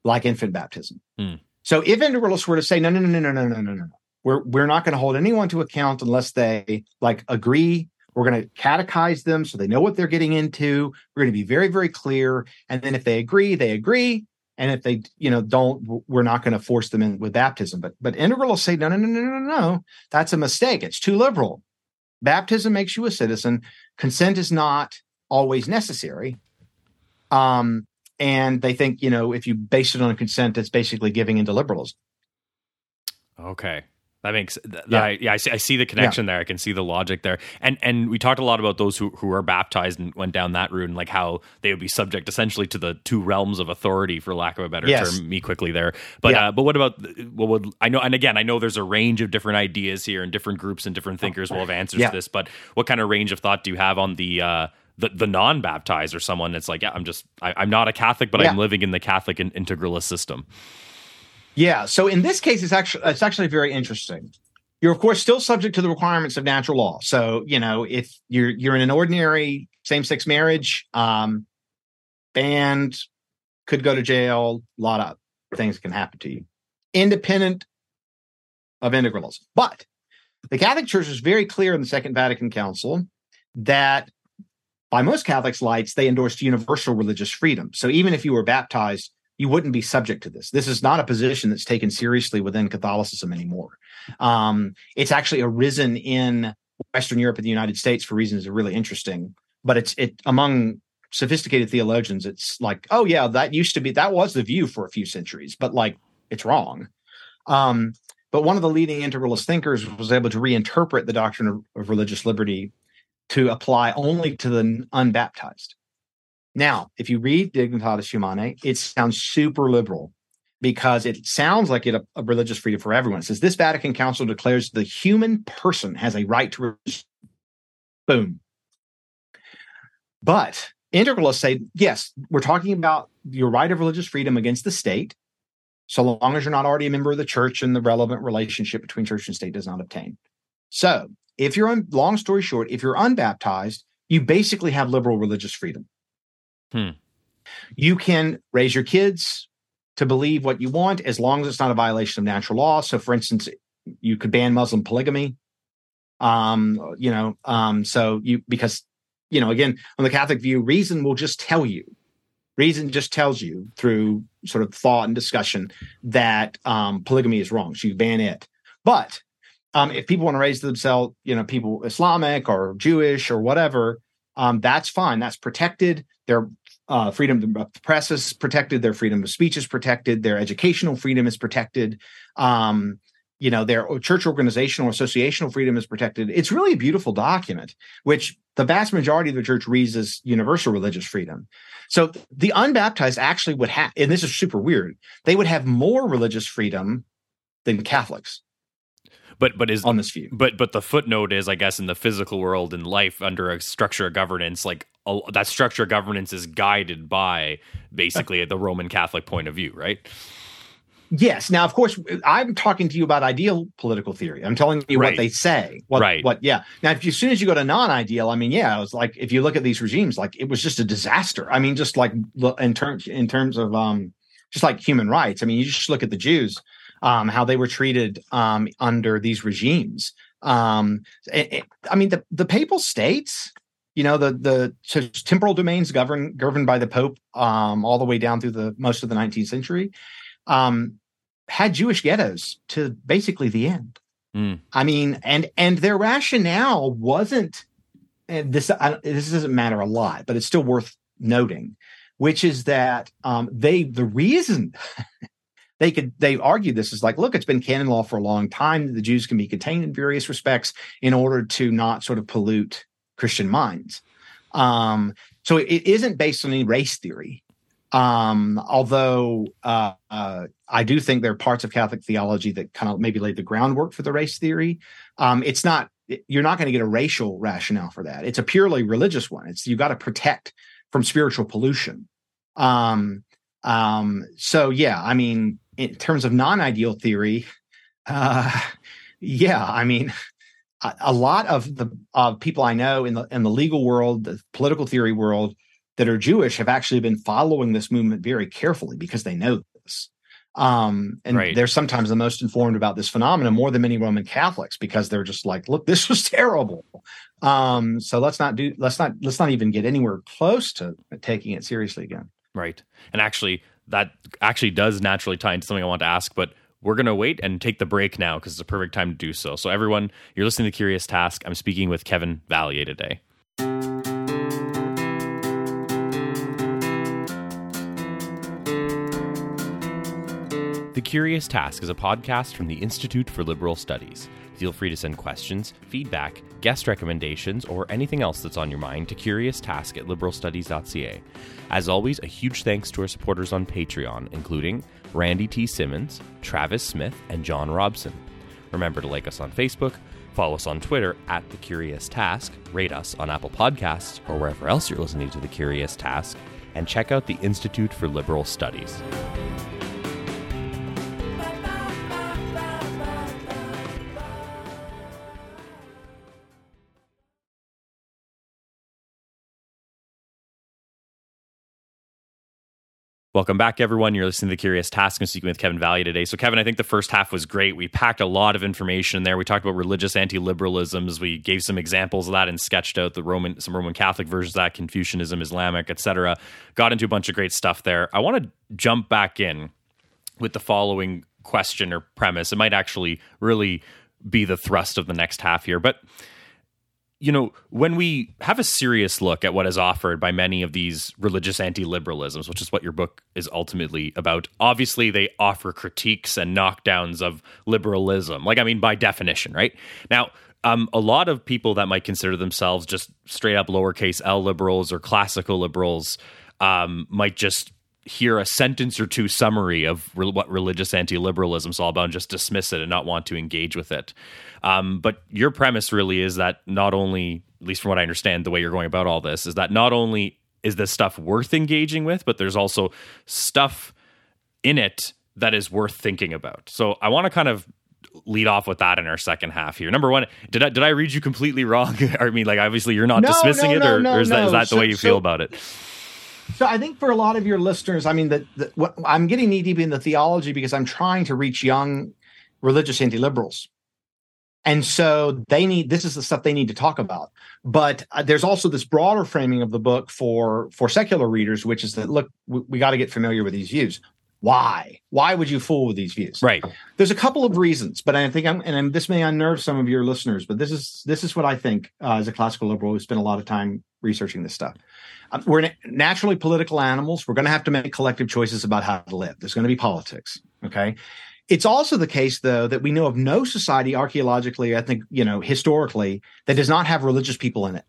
like infant baptism. Hmm. So if integralists were to say, no, no, no, no, no, no, no, no, no, we're we're not going to hold anyone to account unless they like agree. We're going to catechize them so they know what they're getting into. We're going to be very, very clear. And then if they agree, they agree. And if they, you know, don't, we're not going to force them in with baptism. But but integralists say, no, no, no, no, no, no. That's a mistake. It's too liberal. Baptism makes you a citizen. Consent is not always necessary. Um, and they think, you know, if you base it on consent, it's basically giving into liberalism. Okay. That makes yeah. I, yeah I see, I see the connection yeah. there. I can see the logic there. And and we talked a lot about those who who are baptized and went down that route and like how they would be subject essentially to the two realms of authority, for lack of a better yes. term. Me quickly there, but yeah. uh, but what about what would I know? And again, I know there's a range of different ideas here, and different groups and different thinkers will have answers to this. But what kind of range of thought do you have on the uh, the, the non-baptized or someone that's like, yeah, I'm just I, am not a Catholic, but I'm living in the Catholic and integralist system. Yeah. So in this case, it's actually it's actually very interesting. You're of course still subject to the requirements of natural law. So you know if you're you're in an ordinary same-sex marriage, um, banned, could go to jail. A lot of things can happen to you, independent of integralism. But the Catholic Church is very clear in the Second Vatican Council that by most Catholics' lights, they endorsed universal religious freedom. So even if you were baptized, you wouldn't be subject to this. This is not a position that's taken seriously within Catholicism anymore. Um, it's actually arisen in Western Europe and the United States for reasons that are really interesting. But it's it among sophisticated theologians, it's like, oh yeah, that used to be that was the view for a few centuries, but like it's wrong. Um, but one of the leading integralist thinkers was able to reinterpret the doctrine of, of religious liberty to apply only to the unbaptized. Now, if you read Dignitatis Humanae, it sounds super liberal because it sounds like it a, a, religious freedom for everyone. It says this Vatican Council declares the human person has a right to boom. But integralists say, yes, we're talking about your right of religious freedom against the state, so long as you're not already a member of the church and the relevant relationship between church and state does not obtain. So if you're un, long story short, if you're unbaptized, you basically have liberal religious freedom. Hmm. You can raise your kids to believe what you want as long as it's not a violation of natural law. So, for instance, you could ban Muslim polygamy. Um, you know, um, so you because you know, again, on the Catholic view, reason will just tell you. Reason just tells you through sort of thought and discussion that um, polygamy is wrong. So you ban it. But um, if people want to raise themselves, you know, people Islamic or Jewish or whatever, um, that's fine. That's protected. Their uh, freedom of the press is protected. Their freedom of speech is protected. Their educational freedom is protected. Um, you know, their church organizational associational freedom is protected. It's really a beautiful document, which the vast majority of the church reads as universal religious freedom. So the unbaptized actually would have, and this is super weird, they would have more religious freedom than Catholics but but is on this view. But but the footnote is, I guess, in the physical world in life under a structure of governance, like a, that structure of governance is guided by basically the Roman Catholic point of view, right? Yes. Now, of course, I'm talking to you about ideal political theory. I'm telling you right. what they say. What, right. What? Yeah. Now, if you, as soon as you go to non-ideal, I mean, yeah, it was like if you look at these regimes, like it was just a disaster. I mean, just like in terms in terms of um, just like human rights. I mean, you just look at the Jews um, how they were treated um, under these regimes. Um, it, it, I mean, the, the papal states, you know, the the so temporal domains governed governed by the Pope um, all the way down through the most of the 19th century, um, had Jewish ghettos to basically the end. Mm. I mean, and and their rationale wasn't. And this I, this doesn't matter a lot, but it's still worth noting, which is that um, they the reason they could they argue this is like look it's been canon law for a long time the jews can be contained in various respects in order to not sort of pollute christian minds. Um, so it isn't based on any race theory. Um, although uh, uh, i do think there are parts of catholic theology that kind of maybe laid the groundwork for the race theory. Um, it's not you're not going to get a racial rationale for that. It's a purely religious one. It's you got to protect from spiritual pollution. Um, um, so yeah, I mean, in terms of non-ideal theory, uh, yeah, I mean, a, a lot of the uh, people I know in the in the legal world, the political theory world, that are Jewish have actually been following this movement very carefully because they know this. Um, and right. they're sometimes the most informed about this phenomenon more than many Roman Catholics because they're just like, look, this was terrible. Um, so let's not do, let's not, let's not even get anywhere close to taking it seriously again. Right. And actually, that actually does naturally tie into something I want to ask, but we're going to wait and take the break now because it's a perfect time to do so. So, everyone, you're listening to Curious Task. I'm speaking with Kevin Vallier today. The Curious Task is a podcast from the Institute for Liberal Studies. Feel free to send questions, feedback, guest recommendations, or anything else that's on your mind to curioustask at liberalstudies.ca. As always, a huge thanks to our supporters on Patreon, including Randy T. Simmons, Travis Smith, and John Robson. Remember to like us on Facebook, follow us on Twitter at The Curious Task, rate us on Apple Podcasts or wherever else you're listening to The Curious Task, and check out the Institute for Liberal Studies. Welcome back, everyone. You're listening to the Curious Task. I'm speaking with Kevin Vallier today. So, Kevin, I think the first half was great. We packed a lot of information in there. We talked about religious anti-liberalisms. We gave some examples of that and sketched out the Roman, some Roman Catholic versions of that, Confucianism, Islamic, etc. Got into a bunch of great stuff there. I want to jump back in with the following question or premise. It might actually really be the thrust of the next half here, but you know, when we have a serious look at what is offered by many of these religious anti liberalisms, which is what your book is ultimately about, obviously they offer critiques and knockdowns of liberalism. Like, I mean, by definition, right? Now, um, a lot of people that might consider themselves just straight up lowercase l liberals or classical liberals um, might just hear a sentence or two summary of re- what religious anti-liberalism is all about and just dismiss it and not want to engage with it. Um, but your premise really is that not only, at least from what I understand, the way you're going about all this is that not only is this stuff worth engaging with, but there's also stuff in it that is worth thinking about. So I want to kind of lead off with that in our second half here. Number one, did I did I read you completely wrong? I mean, like obviously you're not no, dismissing no, it, or, no, or is, that, is that the way you so, feel about it? So I think for a lot of your listeners, I mean, that what I'm getting knee deep in the theology because I'm trying to reach young religious anti-liberals. And so they need this is the stuff they need to talk about. But uh, there's also this broader framing of the book for for secular readers, which is that look, we, we got to get familiar with these views. Why? Why would you fool with these views? Right. There's a couple of reasons, but I think I'm, and I'm, this may unnerve some of your listeners, but this is this is what I think uh, as a classical liberal who spent a lot of time researching this stuff. Um, we're naturally political animals. We're going to have to make collective choices about how to live. There's going to be politics. Okay. It's also the case, though, that we know of no society archaeologically, I think, you know, historically, that does not have religious people in it.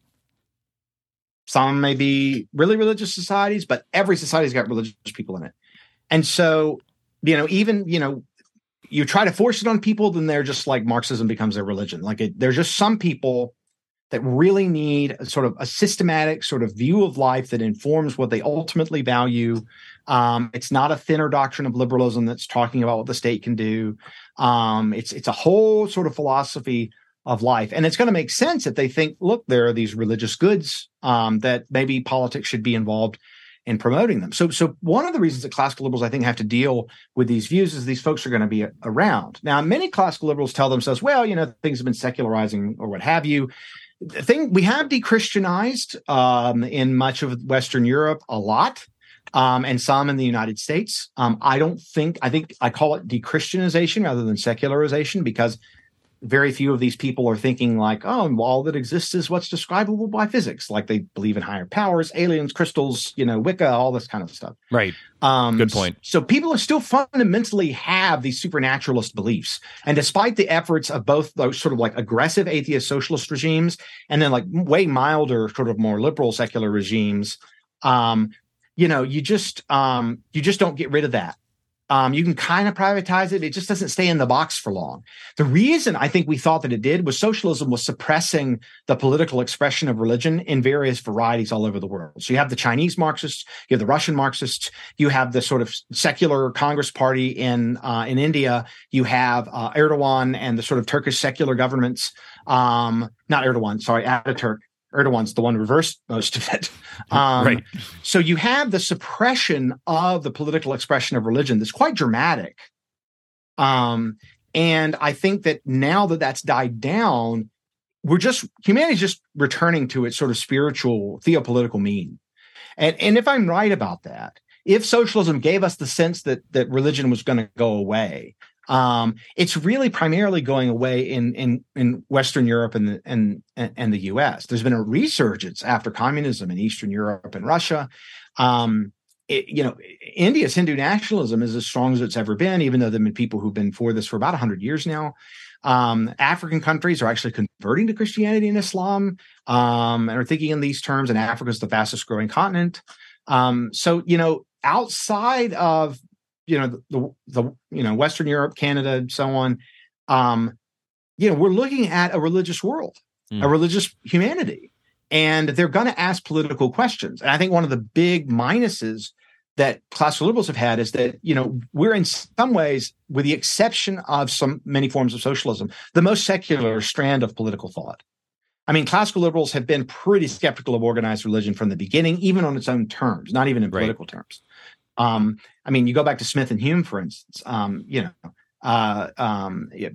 Some may be really religious societies, but every society's got religious people in it. And so, you know, even, you know, you try to force it on people, then they're just like Marxism becomes their religion. Like it, there's just some people that really need a sort of a systematic sort of view of life that informs what they ultimately value. Um, it's not a thinner doctrine of liberalism that's talking about what the state can do. Um, it's it's a whole sort of philosophy of life, and it's going to make sense if they think, look, there are these religious goods um, that maybe politics should be involved in promoting them. So, so one of the reasons that classical liberals, I think, have to deal with these views is these folks are going to be around. Now, many classical liberals tell themselves, well, you know, things have been secularizing or what have you the thing we have dechristianized um, in much of Western Europe a lot, um, and some in the United States. Um, I don't think I think I call it dechristianization rather than secularization because very few of these people are thinking like, oh, all that exists is what's describable by physics. Like they believe in higher powers, aliens, crystals, you know, Wicca, all this kind of stuff. Right. Um, Good point. So people are still fundamentally have these supernaturalist beliefs, and despite the efforts of both those sort of like aggressive atheist socialist regimes and then like way milder, sort of more liberal secular regimes, um, you know, you just um, you just don't get rid of that. Um, you can kind of privatize it. It just doesn't stay in the box for long. The reason I think we thought that it did was socialism was suppressing the political expression of religion in various varieties all over the world. So you have the Chinese Marxists, you have the Russian Marxists, you have the sort of secular Congress Party in uh, in India, you have uh, Erdogan and the sort of Turkish secular governments. Um, not Erdogan, sorry, Ataturk Erdogan's the one who reversed most of it. Um, right. So you have the suppression of the political expression of religion that's quite dramatic. Um, and I think that now that that's died down, we're just humanity's just returning to its sort of spiritual theopolitical mean. And and if I'm right about that, if socialism gave us the sense that that religion was going to go away, um, it's really primarily going away in in in Western Europe and the, and and the U.S. There's been a resurgence after communism in Eastern Europe and Russia. Um, it, you know, India's Hindu nationalism is as strong as it's ever been, even though there have been people who've been for this for about 100 years now. Um, African countries are actually converting to Christianity and Islam um, and are thinking in these terms, and Africa is the fastest growing continent. Um, so, you know, outside of you know the, the you know Western Europe, Canada, and so on. Um, you know, we're looking at a religious world, mm. a religious humanity, and they're going to ask political questions. And I think one of the big minuses that classical liberals have had is that you know we're in some ways, with the exception of some many forms of socialism, the most secular strand of political thought. I mean, classical liberals have been pretty skeptical of organized religion from the beginning, even on its own terms, not even in political right. terms. Um, I mean, you go back to Smith and Hume, for instance. Um, you know, uh, um, I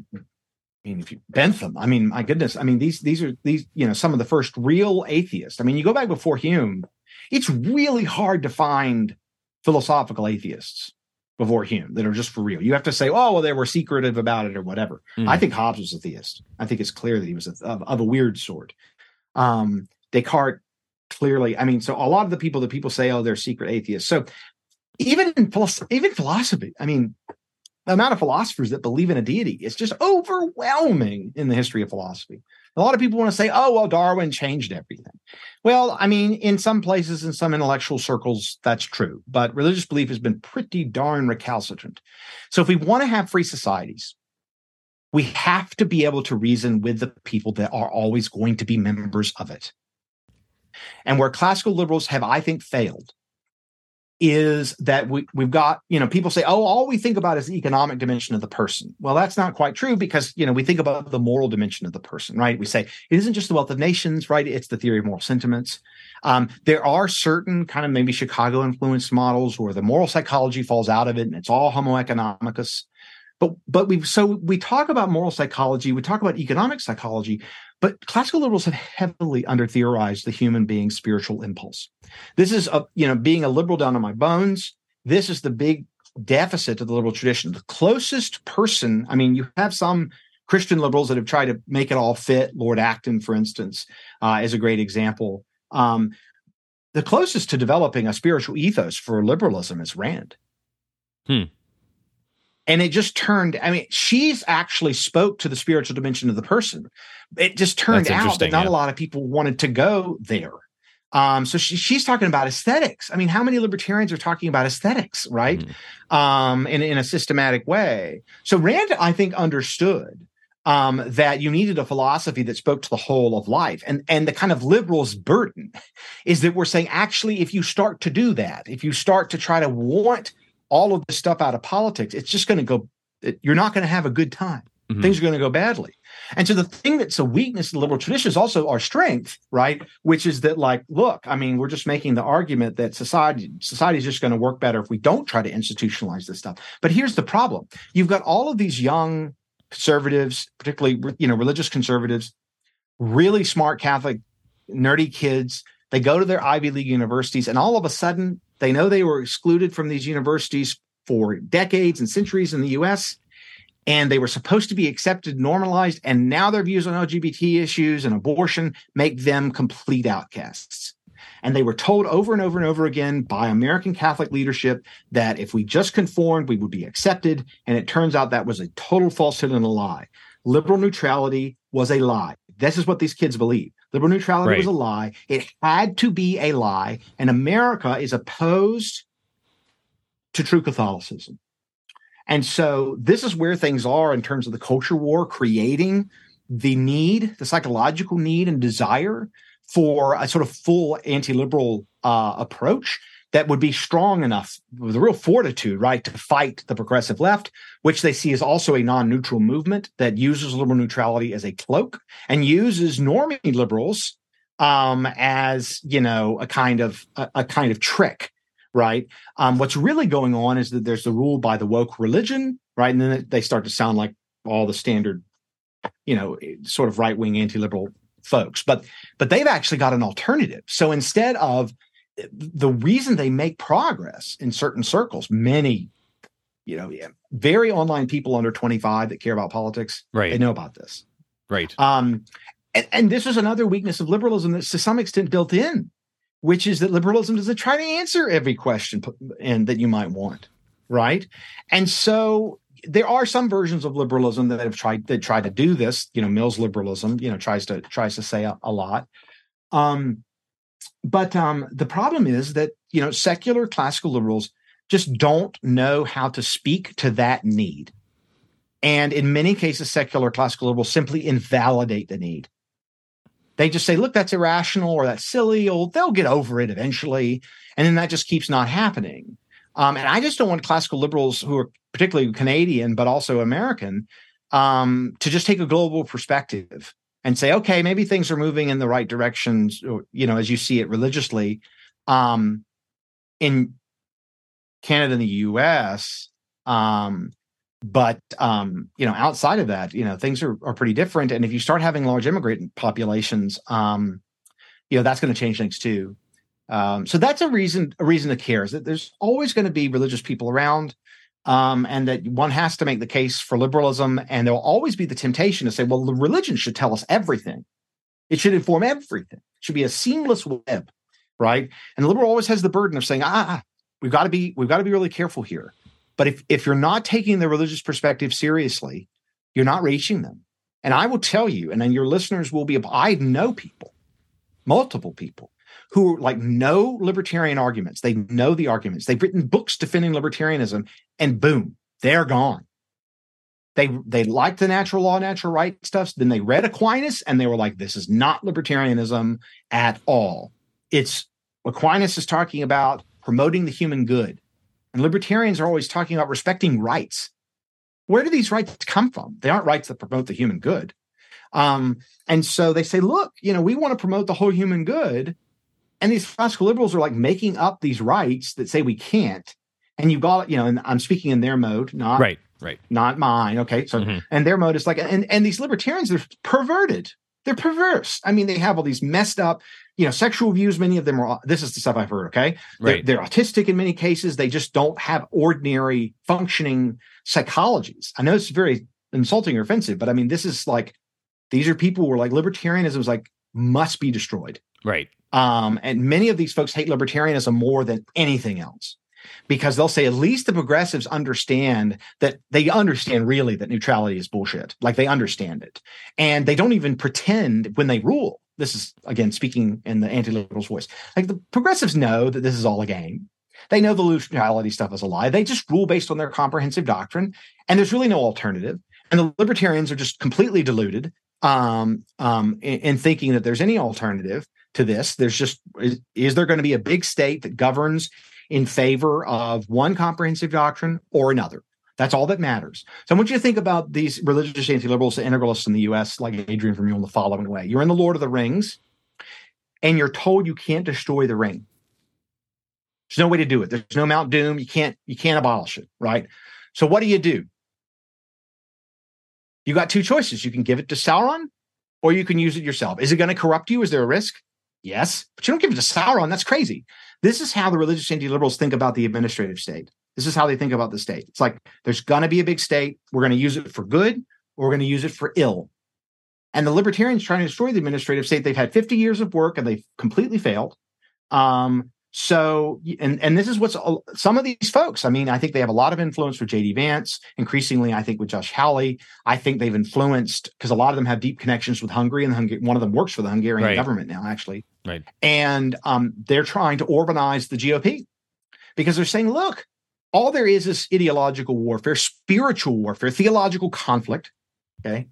mean, if you Bentham, I mean, my goodness, I mean, these these are these you know some of the first real atheists. I mean, you go back before Hume, it's really hard to find philosophical atheists before Hume that are just for real. You have to say, oh, well, they were secretive about it or whatever. Mm. I think Hobbes was a theist. I think it's clear that he was a, of, of, a weird sort. Um, Descartes clearly, I mean, so a lot of the people that people say, oh, they're secret atheists. So even in even philosophy, I mean, the amount of philosophers that believe in a deity is just overwhelming in the history of philosophy. A lot of people want to say, oh, well, Darwin changed everything. Well, I mean, in some places, in some intellectual circles, that's true, but religious belief has been pretty darn recalcitrant. So if we want to have free societies, we have to be able to reason with the people that are always going to be members of it. And where classical liberals have, I think, failed is that we, we've got, you know, people say, oh, all we think about is the economic dimension of the person. Well, that's not quite true because, you know, we think about the moral dimension of the person, right? We say it isn't just the wealth of nations, right? It's the theory of moral sentiments. Um, there are certain kind of maybe Chicago influenced models where the moral psychology falls out of it and it's all homo economicus. But, but we, so we talk about moral psychology, we talk about economic psychology, but classical liberals have heavily under theorized the human being's spiritual impulse. This is a, you know, being a liberal down to my bones. This is the big deficit of the liberal tradition. The closest person, I mean, you have some Christian liberals that have tried to make it all fit. Lord Acton, for instance, uh, is a great example. Um, the closest to developing a spiritual ethos for liberalism is Rand. Hmm and it just turned i mean she's actually spoke to the spiritual dimension of the person it just turned out that not yeah. a lot of people wanted to go there um, so she, she's talking about aesthetics i mean how many libertarians are talking about aesthetics right mm. um, in, in a systematic way so rand i think understood um, that you needed a philosophy that spoke to the whole of life. And, and the kind of liberals' burden is that we're saying, actually, if you start to do that, if you start to try to want all of this stuff out of politics, it's just going to go, you're not going to have a good time. Mm-hmm. Things are going to go badly. And so the thing that's a weakness in the liberal tradition is also our strength, right? Which is that, like, look, I mean, we're just making the argument that society society is just going to work better if we don't try to institutionalize this stuff. But here's the problem: you've got all of these young conservatives, particularly you know religious conservatives, really smart Catholic, nerdy kids. They go to their Ivy League universities, and all of a sudden, they know they were excluded from these universities for decades and centuries in the US, and they were supposed to be accepted, normalized, and now their views on LGBT issues and abortion make them complete outcasts. And they were told over and over and over again by American Catholic leadership that if we just conformed, we would be accepted. And it turns out that was a total falsehood and a lie. Liberal neutrality was a lie. This is what these kids believe. Liberal neutrality right. was a lie. It had to be a lie. And America is opposed to true Catholicism. And so this is where things are in terms of the culture war, creating the need, the psychological need and desire for a sort of full anti liberal uh, approach that would be strong enough with real fortitude, right, to fight the progressive left, which they see as also a non-neutral movement that uses liberal neutrality as a cloak and uses normie liberals um, as you know a kind of a, a kind of trick, right? Um, what's really going on is that there's the rule by the woke religion, right, and then they start to sound like all the standard, you know, sort of right wing anti liberal folks, but but they've actually got an alternative. So instead of the reason they make progress in certain circles, many, you know, very online people under 25 that care about politics, right. they know about this. Right. Um, and, and this is another weakness of liberalism that's to some extent built in, which is that liberalism doesn't try to answer every question and that you might want. Right. And so there are some versions of liberalism that have tried that try to do this. You know, Mill's liberalism, you know, tries to tries to say a, a lot. Um, but um, the problem is that you know secular classical liberals just don't know how to speak to that need, and in many cases, secular classical liberals simply invalidate the need. They just say, "Look, that's irrational or that's silly," or they'll get over it eventually, and then that just keeps not happening. Um, and I just don't want classical liberals who are particularly Canadian, but also American, um, to just take a global perspective and say, okay, maybe things are moving in the right directions, you know, as you see it religiously. Um, in Canada and the US, um, but um, you know, outside of that, you know, things are, are pretty different. And if you start having large immigrant populations, um, you know, that's going to change things too. Um, so that's a reason a reason to care is that there's always going to be religious people around, um, and that one has to make the case for liberalism, and there will always be the temptation to say, well, the religion should tell us everything. It should inform everything. It should be a seamless web, right? And the liberal always has the burden of saying, ah, ah we've got to be we've got to be really careful here. But if if you're not taking the religious perspective seriously, you're not reaching them. And I will tell you, and then your listeners will be. I know people, multiple people who like know libertarian arguments. They know the arguments. They've written books defending libertarianism, and boom, they're gone. They they liked the natural law, natural right stuff. Then they read Aquinas, and they were like, "This is not libertarianism at all. It's Aquinas is talking about promoting the human good, and libertarians are always talking about respecting rights. Where do these rights come from? They aren't rights that promote the human good." Um, and so they say, look, you know, we want to promote the whole human good, and these classical liberals are like making up these rights that say we can't. And you've got, you know, and I'm speaking in their mode, not right, right, not mine. Okay. So mm-hmm. and their mode is like, and and these libertarians, they're perverted. They're perverse. I mean, they have all these messed up, you know, sexual views. Many of them are. This is the stuff I've heard. Okay, right. They're, they're autistic in many cases. They just don't have ordinary functioning psychologies. I know it's very insulting or offensive, but I mean, this is like these are people who are like libertarianism is like must be destroyed. Right. Um, and many of these folks hate libertarianism more than anything else because they'll say at least the progressives understand that they understand really that neutrality is bullshit. Like they understand it. And they don't even pretend when they rule. This is again speaking in the anti-liberals voice. Like the progressives know that this is all a game. They know the neutrality stuff is a lie. They just rule based on their comprehensive doctrine, and there's really no alternative. And the libertarians are just completely deluded um, um, in, in thinking that there's any alternative to this. There's just is, is there going to be a big state that governs in favor of one comprehensive doctrine or another? That's all that matters. So I want you to think about these religious anti-liberals, the integralists in the U.S., like Adrian Vermeule, in the following way: You're in the Lord of the Rings, and you're told you can't destroy the ring. There's no way to do it. There's no Mount Doom. You can't you can't abolish it, right? So what do you do? You got two choices. You can give it to Sauron, or you can use it yourself. Is it going to corrupt you? Is there a risk? Yes, but you don't give it to Sauron. That's crazy. This is how the religious anti-liberals think about the administrative state. This is how they think about the state. It's like there's going to be a big state. We're going to use it for good, or we're going to use it for ill. And the libertarians trying to destroy the administrative state. They've had 50 years of work and they've completely failed. Um, so, and and this is what's some of these folks. I mean, I think they have a lot of influence with JD Vance. Increasingly, I think with Josh Hawley. I think they've influenced because a lot of them have deep connections with Hungary, and Hungary, one of them works for the Hungarian right. government now, actually. Right. And um, they're trying to organize the GOP because they're saying, look, all there is is ideological warfare, spiritual warfare, theological conflict. Okay,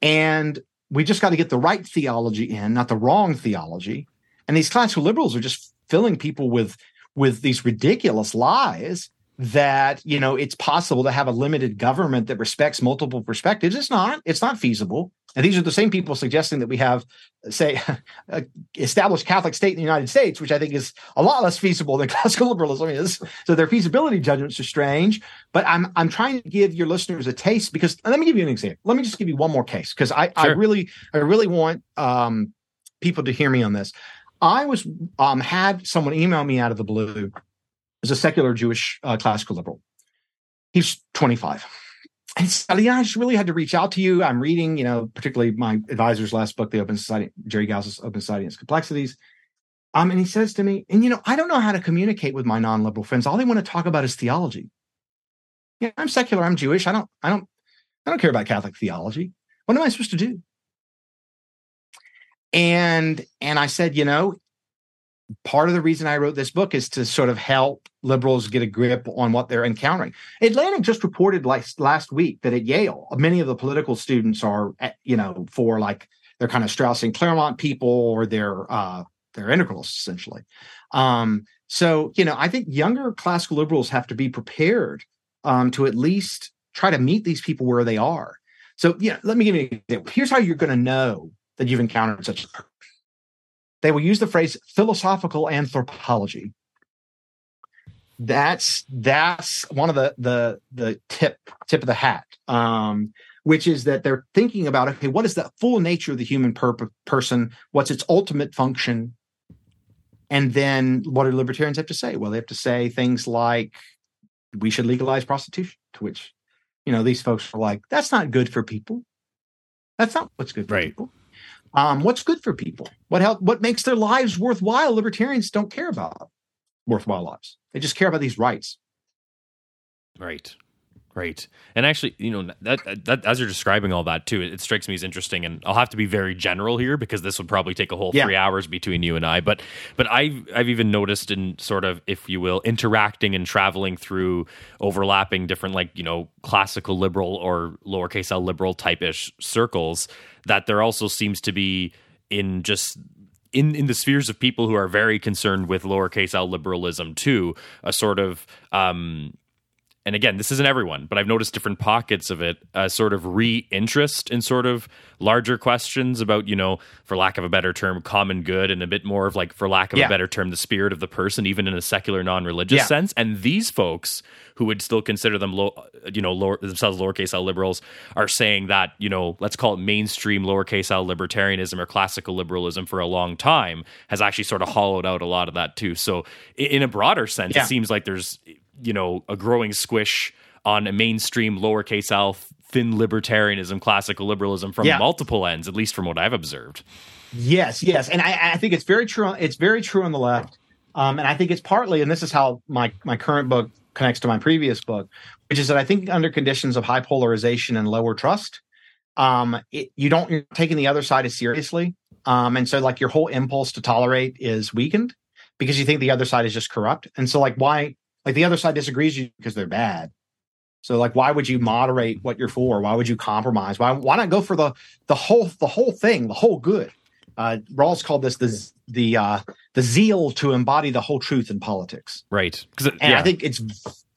and we just got to get the right theology in, not the wrong theology. And these classical liberals are just filling people with with these ridiculous lies that you know it's possible to have a limited government that respects multiple perspectives it's not it's not feasible And these are the same people suggesting that we have, say, a established Catholic state in the United States, which I think is a lot less feasible than classical liberalism is. So their feasibility judgments are strange. But I'm I'm trying to give your listeners a taste because let me give you an example. Let me just give you one more case because I, sure. I really I really want um, people to hear me on this. I was um, had someone email me out of the blue as a secular Jewish uh, classical liberal. He's 25 and so, yeah, I just really had to reach out to you. I'm reading, you know, particularly my advisor's last book, The Open Society, Jerry Gaus's Open Society and its Complexities. Um, and he says to me, and you know, I don't know how to communicate with my non-liberal friends. All they want to talk about is theology. Yeah, I'm secular. I'm Jewish. I don't, I don't, I don't care about Catholic theology. What am I supposed to do? And and I said, you know, part of the reason I wrote this book is to sort of help liberals get a grip on what they're encountering. Atlantic just reported last last week that at Yale, many of the political students are, eh, you know, for like they're kind of Strauss and Claremont people or they're uh, they're integralists essentially. Um, so you know, I think younger classical liberals have to be prepared um, to at least try to meet these people where they are. So yeah, let me give you an example. Here's how you're going to know that you've encountered such a they will use the phrase philosophical anthropology. That's that's one of the the the tip tip of the hat, um, which is that they're thinking about okay, what is the full nature of the human per- person? What's its ultimate function? And then what do libertarians have to say? Well, they have to say things like we should legalize prostitution, to which you know these folks are like, that's not good for people. That's not what's good for right. people. Um, what's good for people? What help? What makes their lives worthwhile? Libertarians don't care about worthwhile lives. They just care about these rights. Right. Right. And actually, you know, that, that as you're describing all that too, it, it, strikes me as interesting. And I'll have to be very general here because this would probably take a whole yeah. three hours between you and I. But but I've I've even noticed in sort of, if you will, interacting and traveling through overlapping different like, you know, classical liberal or lowercase L liberal type ish circles, that there also seems to be in just in in the spheres of people who are very concerned with lowercase l liberalism too, a sort of um and again, this isn't everyone, but I've noticed different pockets of it, a sort of re-interest in sort of larger questions about, you know, for lack of a better term, common good, and a bit more of like, for lack of yeah. a better term, the spirit of the person, even in a secular, non-religious yeah. sense. And these folks who would still consider them low, you know, lower, themselves lowercase l liberals are saying that, you know, let's call it mainstream lowercase l libertarianism or classical liberalism for a long time has actually sort of hollowed out a lot of that too. So in a broader sense, yeah. it seems like there's you know a growing squish on a mainstream lowercase l thin libertarianism, classical liberalism from yeah. multiple ends, at least from what I've observed. Yes, yes, and I, I think it's very true. It's very true on the left, um, and I think it's partly, and this is how my my current book connects to my previous book, which is that I think under conditions of high polarization and lower trust, um, it, you don't you're taking the other side as seriously, um, and so like your whole impulse to tolerate is weakened because you think the other side is just corrupt, and so like why like the other side disagrees you because they're bad. So like why would you moderate what you're for? Why would you compromise? Why why not go for the the whole the whole thing, the whole good? Uh Rawls called this the the uh the zeal to embody the whole truth in politics. Right. Because and yeah. I think it's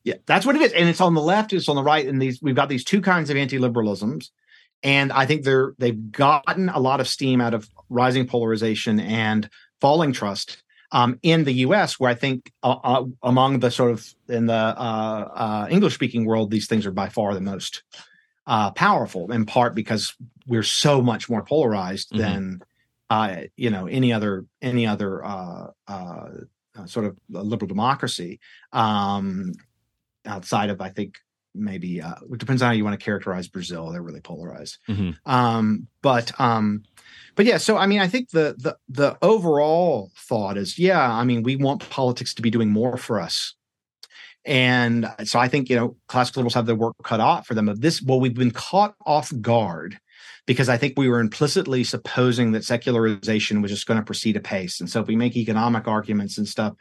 yeah, that's what it is. And it's on the left, it's on the right, and these we've got these two kinds of anti-liberalisms. And I think they're they've gotten a lot of steam out of rising polarization and falling trust um, in the U.S., where I think uh, uh, among the sort of in the uh, uh English speaking world, these things are by far the most uh, powerful. In part because we're so much more polarized mm-hmm. than uh, you know any other any other sort of liberal democracy um, outside of I think maybe uh, it depends on how you want to characterize Brazil. They're really polarized. Mm-hmm. Um, but um, but yeah, so I mean, I think the the the overall thought is, yeah, I mean, we want politics to be doing more for us. And so I think, you know, classical liberals have their work cut out for them. Of this, well, we've been caught off guard because I think we were implicitly supposing that secularization was just going to proceed apace. And so if we make economic arguments and stuff,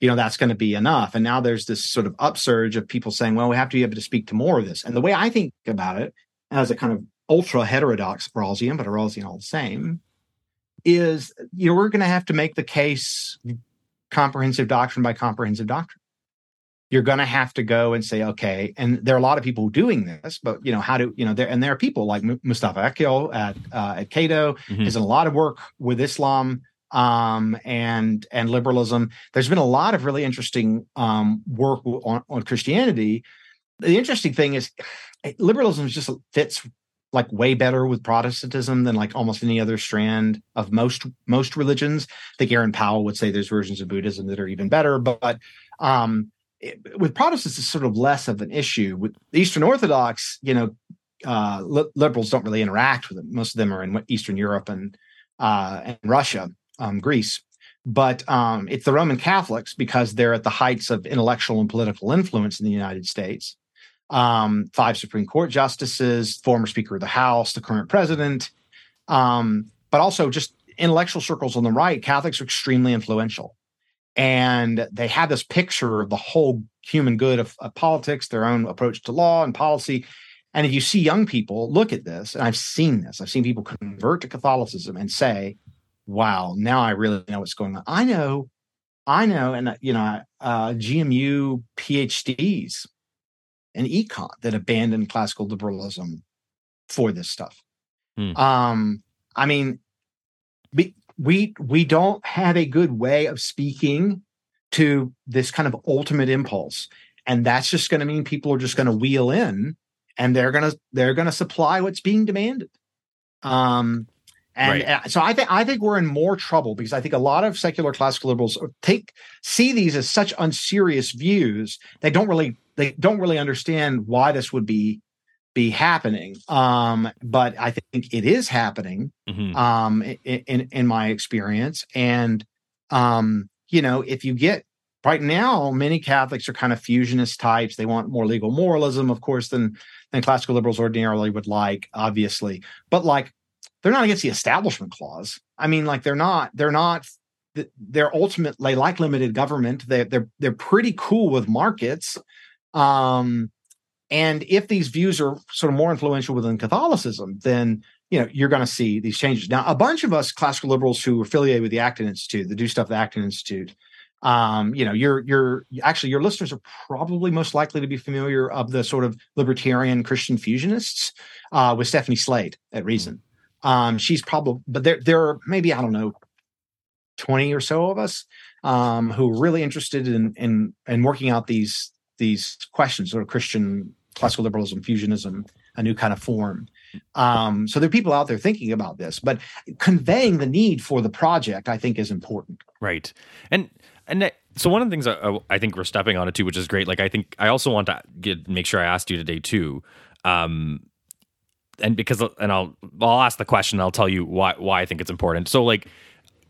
you know, that's going to be enough. And now there's this sort of upsurge of people saying, well, we have to be able to speak to more of this. And the way I think about it as a kind of ultra heterodox Rawlsian, but a Rawlsian all the same, is you know, we're going to have to make the case comprehensive doctrine by comprehensive doctrine. you're going to have to go and say, okay, and there are a lot of people doing this, but you know, how do you know there and there are people like Mustafa Akyol at uh, at Cato mm-hmm. has done a lot of work with Islam um, and and liberalism. There's been a lot of really interesting um, work on, on Christianity. The interesting thing is, liberalism just fits like way better with Protestantism than like almost any other strand of most most religions. I think Aaron Powell would say there's versions of Buddhism that are even better, but um, it, with Protestants, it's sort of less of an issue. With Eastern Orthodox, you know, uh, li- liberals don't really interact with them. Most of them are in Eastern Europe and uh, and Russia, um, Greece. But um, it's the Roman Catholics because they're at the heights of intellectual and political influence in the United States um, five Supreme Court justices, former Speaker of the House, the current president, um, but also just intellectual circles on the right. Catholics are extremely influential. And they have this picture of the whole human good of, of politics, their own approach to law and policy. And if you see young people look at this, and I've seen this, I've seen people convert to Catholicism and say, wow, now I really know what's going on. I know, I know, and you know, uh, GMU PhDs and econ that abandoned classical liberalism for this stuff. Hmm. Um, I mean, we, we we don't have a good way of speaking to this kind of ultimate impulse, and that's just going to mean people are just going to wheel in, and they're gonna they're gonna supply what's being demanded. Um, and right. Uh, so I think I think we're in more trouble because I think a lot of secular classical liberals take see these as such unserious views. They don't really they don't really understand why this would be be happening. Um, but I think it is happening. Mm-hmm. Um, in, in, my experience, and um, you know, if you get right now, many Catholics are kind of fusionist types. They want more legal moralism, of course, than than classical liberals ordinarily would like, obviously. But like, they're not against the Establishment Clause. I mean, like, they're not. They're not. They're ultimately like limited government. They, they're they're pretty cool with markets. Um, and if these views are sort of more influential within Catholicism, then you know you're going to see these changes. Now, a bunch of us classical liberals who are affiliated with the Acton Institute, the Do Stuff the Acton Institute, um, you know, you're you're actually your listeners are probably most likely to be familiar of the sort of libertarian Christian fusionists uh, with Stephanie Slade at Reason. Um, she's probably, but there there are maybe I don't know, twenty or so of us um, who are really interested in in in working out these these questions, sort of Christian classical liberalism, fusionism, a new kind of form. Um, so there are people out there thinking about this, but conveying the need for the project, I think, is important. Right, and and so one of the things I, I think we're stepping on it too, which is great. Like I think I also want to get make sure I asked you today too. Um, and because and I'll I'll ask the question. I'll tell you why why I think it's important. So like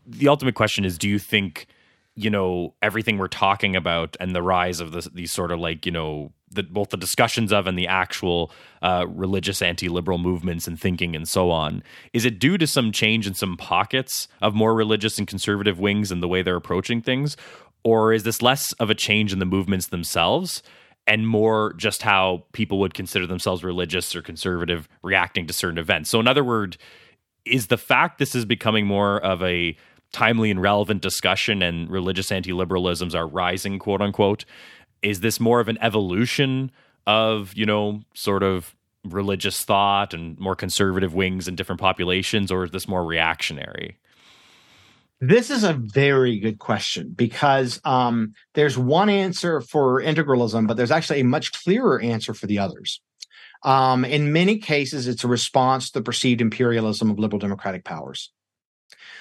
the ultimate question is, do you think you know everything we're talking about and the rise of these sort of like you know the, both the discussions of and the actual uh, religious anti-liberal movements and thinking and so on is it due to some change in some pockets of more religious and conservative wings and the way they're approaching things? Or is this less of a change in the movements themselves and more just how people would consider themselves religious or conservative reacting to certain events? So in other words is the fact this is becoming more of a timely and relevant discussion and religious anti-liberalisms are rising quote unquote is this more of an evolution of you know sort of religious thought and more conservative wings in different populations or is this more reactionary this is a very good question because um, there's one answer for integralism, but there's actually a much clearer answer for the others. Um, in many cases, it's a response to the perceived imperialism of liberal democratic powers.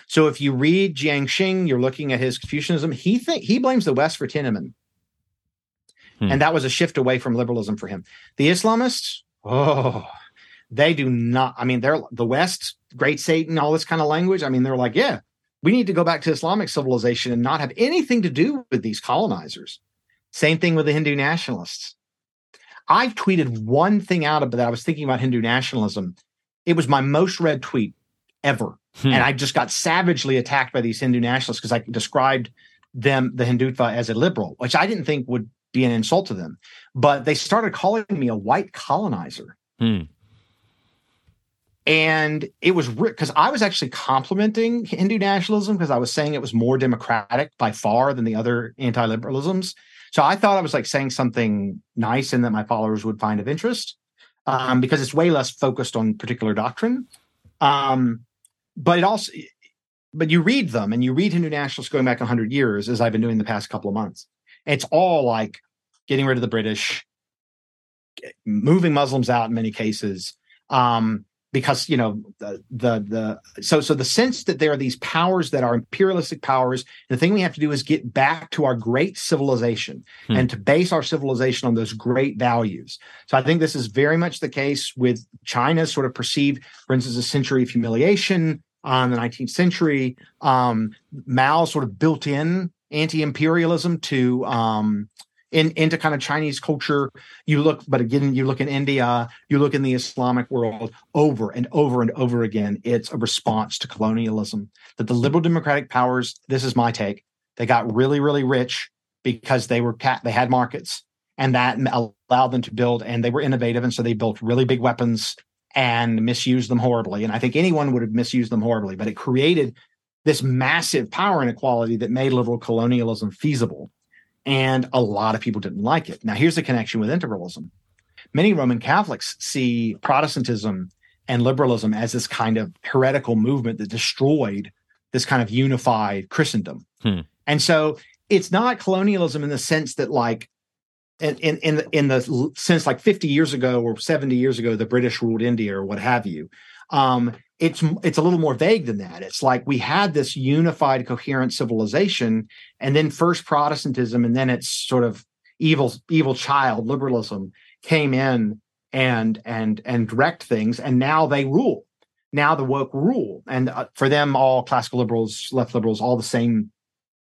So if you read Jiang Qing, you're looking at his Confucianism. He think he blames the West for Tiananmen, hmm. and that was a shift away from liberalism for him. The Islamists, oh, they do not. I mean, they're the West, great Satan, all this kind of language. I mean, they're like, yeah, we need to go back to Islamic civilization and not have anything to do with these colonizers. Same thing with the Hindu nationalists. I've tweeted one thing out of that I was thinking about Hindu nationalism. It was my most read tweet ever. Hmm. And I just got savagely attacked by these Hindu nationalists because I described them, the Hindutva, as a liberal, which I didn't think would be an insult to them. But they started calling me a white colonizer. Hmm. And it was because I was actually complimenting Hindu nationalism because I was saying it was more democratic by far than the other anti liberalisms. So I thought I was like saying something nice and that my followers would find of interest um, because it's way less focused on particular doctrine. Um, but it also, but you read them and you read Hindu nationalists going back 100 years, as I've been doing the past couple of months. It's all like getting rid of the British, moving Muslims out in many cases, um, because you know the, the the so so the sense that there are these powers that are imperialistic powers the thing we have to do is get back to our great civilization hmm. and to base our civilization on those great values so i think this is very much the case with china's sort of perceived for instance a century of humiliation on the 19th century um mao sort of built in anti-imperialism to um in, into kind of Chinese culture. You look, but again, you look in India, you look in the Islamic world over and over and over again. It's a response to colonialism that the liberal democratic powers, this is my take, they got really, really rich because they were they had markets and that allowed them to build and they were innovative. And so they built really big weapons and misused them horribly. And I think anyone would have misused them horribly, but it created this massive power inequality that made liberal colonialism feasible and a lot of people didn't like it. Now, here's the connection with integralism. Many Roman Catholics see Protestantism and liberalism as this kind of heretical movement that destroyed this kind of unified Christendom. Hmm. And so it's not colonialism in the sense that like in in in the, in the sense like 50 years ago or 70 years ago the British ruled India or what have you. Um, it's it's a little more vague than that. It's like we had this unified, coherent civilization, and then first Protestantism, and then it's sort of evil evil child liberalism came in and and and direct things, and now they rule. Now the woke rule, and uh, for them, all classical liberals, left liberals, all the same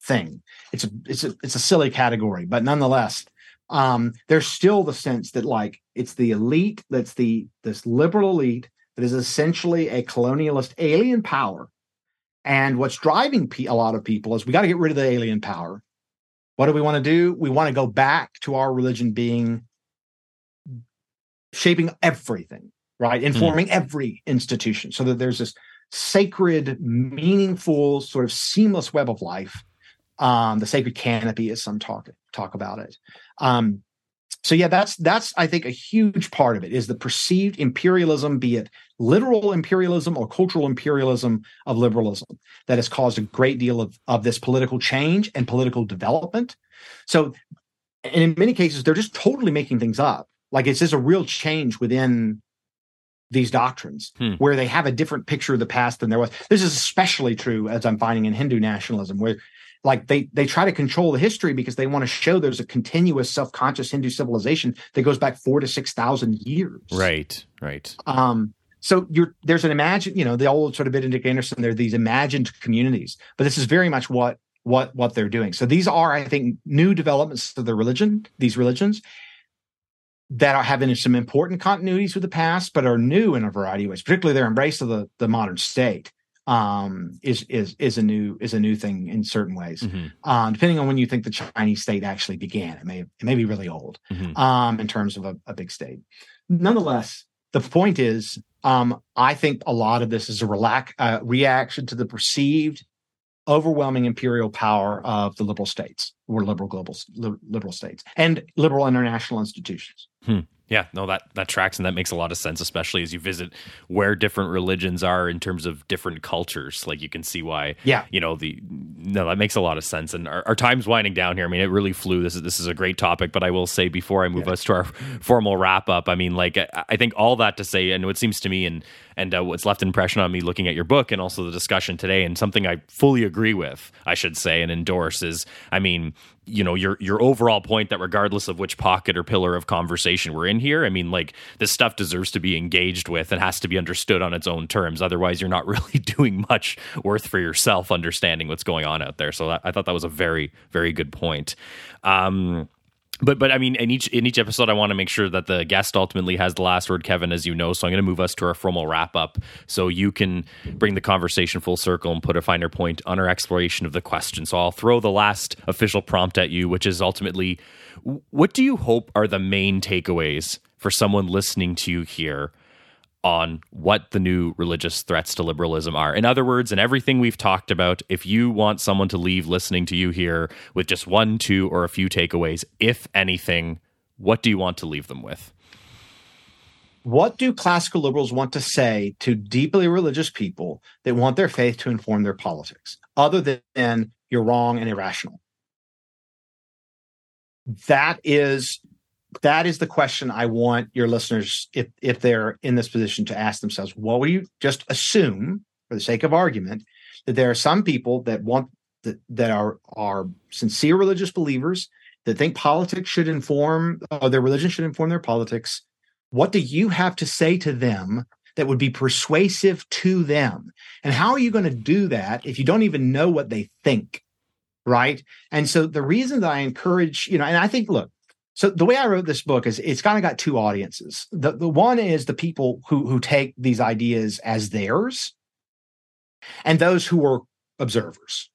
thing. It's a it's a it's a silly category, but nonetheless, um, there's still the sense that like it's the elite that's the this liberal elite that is essentially a colonialist alien power. And what's driving a lot of people is we got to get rid of the alien power. What do we want to do? We want to go back to our religion being shaping everything, right? Hmm. Informing mm. every institution so that there's this sacred, meaningful, sort of seamless web of life. Um, the sacred canopy, as some talk talk about it. Um, so yeah, that's that's I think a huge part of it is the perceived imperialism, be it literal imperialism or cultural imperialism of liberalism, that has caused a great deal of, of this political change and political development. So, and in many cases, they're just totally making things up. Like it's just a real change within these doctrines hmm. where they have a different picture of the past than there was. This is especially true as I'm finding in Hindu nationalism, where like they they try to control the history because they want to show there's a continuous self-conscious Hindu civilization that goes back four to six thousand years. Right, right. Um, so you're there's an imagine, you know, the old sort of Benedict Anderson, there are these imagined communities, but this is very much what what what they're doing. So these are, I think, new developments to the religion, these religions that are having some important continuities with the past, but are new in a variety of ways, particularly their embrace of the, the modern state um, is is is a new is a new thing in certain ways. Mm-hmm. Um, depending on when you think the Chinese state actually began, it may it may be really old mm-hmm. um, in terms of a, a, big state. Nonetheless, the point is, um, I think a lot of this is a relax, uh, reaction to the perceived overwhelming imperial power of the liberal states or liberal global liberal states and liberal international institutions. Hmm. Yeah, no, that that tracks and that makes a lot of sense, especially as you visit where different religions are in terms of different cultures. Like you can see why. Yeah, you know the no, that makes a lot of sense. And our, our time's winding down here. I mean, it really flew. This is this is a great topic, but I will say before I move yeah. us to our formal wrap up, I mean, like I, I think all that to say, and what seems to me, and and uh, what's left impression on me looking at your book and also the discussion today, and something I fully agree with, I should say, and endorse is, I mean, you know your your overall point that regardless of which pocket or pillar of conversation we're in here i mean like this stuff deserves to be engaged with and has to be understood on its own terms. Otherwise you're not really doing much worth for yourself understanding what's going on out there. So that, i thought that was a very very good point. Um, but but I mean, in each in each episode, I want to make sure that the guest ultimately has the last word, Kevin, as you know. So I'm going to move us to our formal wrap up, so you can bring the conversation full circle and put a finer point on our exploration of the question. So I'll throw the last official prompt at you, which is ultimately, what do you hope are the main takeaways for someone listening to you here on what the new religious threats to liberalism are. In other words, in everything we've talked about, if you want someone to leave listening to you here with just one, two, or a few takeaways, if anything, what do you want to leave them with? What do classical liberals want to say to deeply religious people that want their faith to inform their politics, other than you're wrong and irrational? That is that is the question I want your listeners, if if they're in this position, to ask themselves. What would you just assume, for the sake of argument, that there are some people that want that that are are sincere religious believers that think politics should inform or their religion should inform their politics. What do you have to say to them that would be persuasive to them? And how are you going to do that if you don't even know what they think? Right. And so the reason that I encourage, you know, and I think, look, so the way I wrote this book is it's kind of got two audiences. The the one is the people who who take these ideas as theirs, and those who are observers.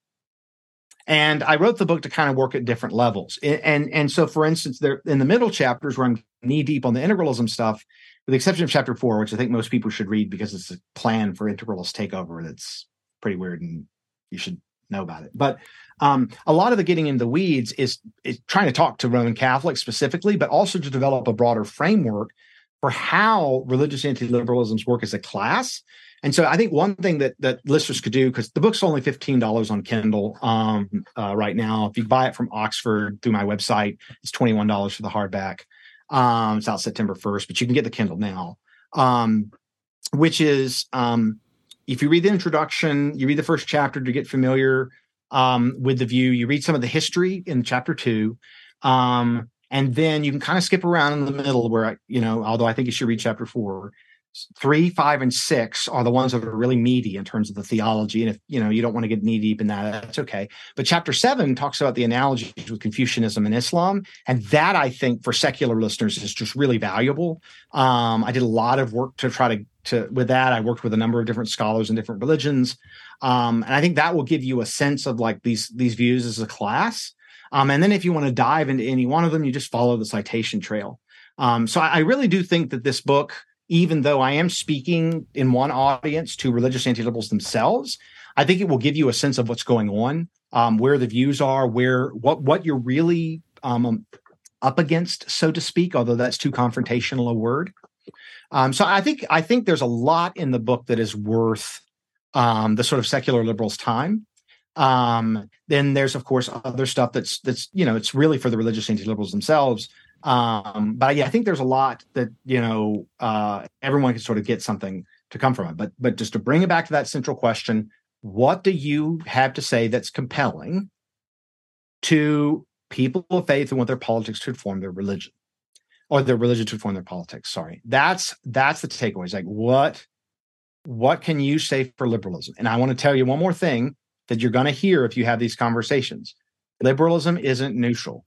And I wrote the book to kind of work at different levels. And and so for instance, there in the middle chapters where I'm knee deep on the integralism stuff, with the exception of chapter four, which I think most people should read because it's a plan for integralist takeover that's pretty weird and you should know about it. But um, a lot of the getting in the weeds is, is trying to talk to Roman Catholics specifically, but also to develop a broader framework for how religious anti-liberalisms work as a class. And so I think one thing that that listeners could do, because the book's only $15 on Kindle um, uh, right now. If you buy it from Oxford through my website, it's $21 for the hardback. Um, it's out September 1st, but you can get the Kindle now. Um, which is um, if you read the introduction, you read the first chapter to get familiar um, with the view. You read some of the history in chapter two, um, and then you can kind of skip around in the middle where you know. Although I think you should read chapter four. Three, five, and six are the ones that are really meaty in terms of the theology. And if you know you don't want to get knee deep in that, that's okay. But chapter seven talks about the analogies with Confucianism and Islam, and that I think for secular listeners is just really valuable. Um, I did a lot of work to try to to with that. I worked with a number of different scholars in different religions. Um, and I think that will give you a sense of like these these views as a class. Um, and then if you want to dive into any one of them, you just follow the citation trail. Um, so I, I, really do think that this book, even though I am speaking in one audience to religious anti-liberals themselves, I think it will give you a sense of what's going on, um, where the views are, where what what you're really um, up against, so to speak. Although that's too confrontational a word. Um, so I think I think there's a lot in the book that is worth um, the sort of secular liberals' time. Um, then there's of course other stuff that's that's you know it's really for the religious anti-liberals themselves. Um, but yeah, I think there's a lot that you know uh, everyone can sort of get something to come from it. But but just to bring it back to that central question, what do you have to say that's compelling to people of faith who want their politics to inform their religion? Or their religion to inform their politics. Sorry, that's that's the takeaway. It's like what what can you say for liberalism? And I want to tell you one more thing that you're going to hear if you have these conversations. Liberalism isn't neutral.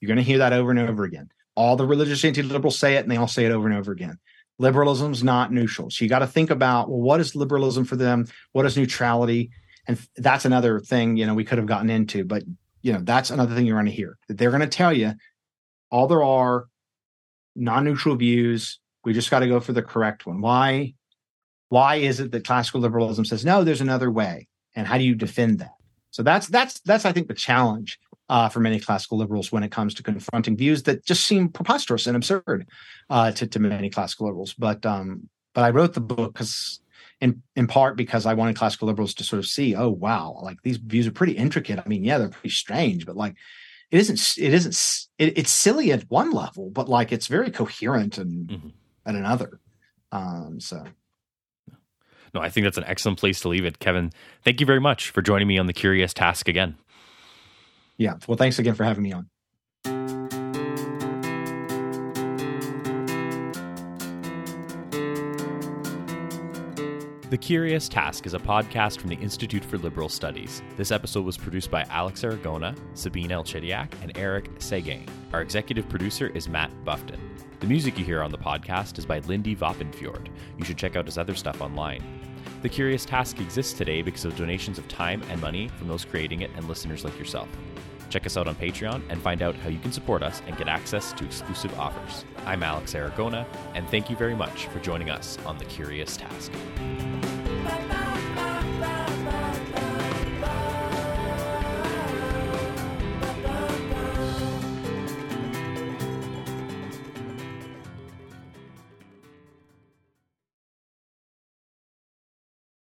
You're going to hear that over and over again. All the religious anti-liberals say it, and they all say it over and over again. Liberalism's not neutral. So you got to think about well, what is liberalism for them? What is neutrality? And that's another thing you know we could have gotten into, but you know that's another thing you're going to hear that they're going to tell you all there are non-neutral views. We just got to go for the correct one. Why? Why is it that classical liberalism says no? There's another way, and how do you defend that? So that's that's that's I think the challenge uh, for many classical liberals when it comes to confronting views that just seem preposterous and absurd uh, to to many classical liberals. But um, but I wrote the book because in in part because I wanted classical liberals to sort of see, oh wow, like these views are pretty intricate. I mean, yeah, they're pretty strange, but like it isn't it isn't it, it's silly at one level but like it's very coherent and mm-hmm. at another. Um so. No i think that's an excellent place to leave it. Kevin thank you very much for joining me on the curious task again. Yeah well thanks again for having me on The Curious Task is a podcast from the Institute for Liberal Studies. This episode was produced by Alex Aragona, Sabine Elchidiak, and Eric Seguin. Our executive producer is Matt Buffton. The music you hear on the podcast is by Lindy Voppenfjord. You should check out his other stuff online. The Curious Task exists today because of donations of time and money from those creating it and listeners like yourself. Check us out on Patreon and find out how you can support us and get access to exclusive offers. I'm Alex Aragona, and thank you very much for joining us on The Curious Task.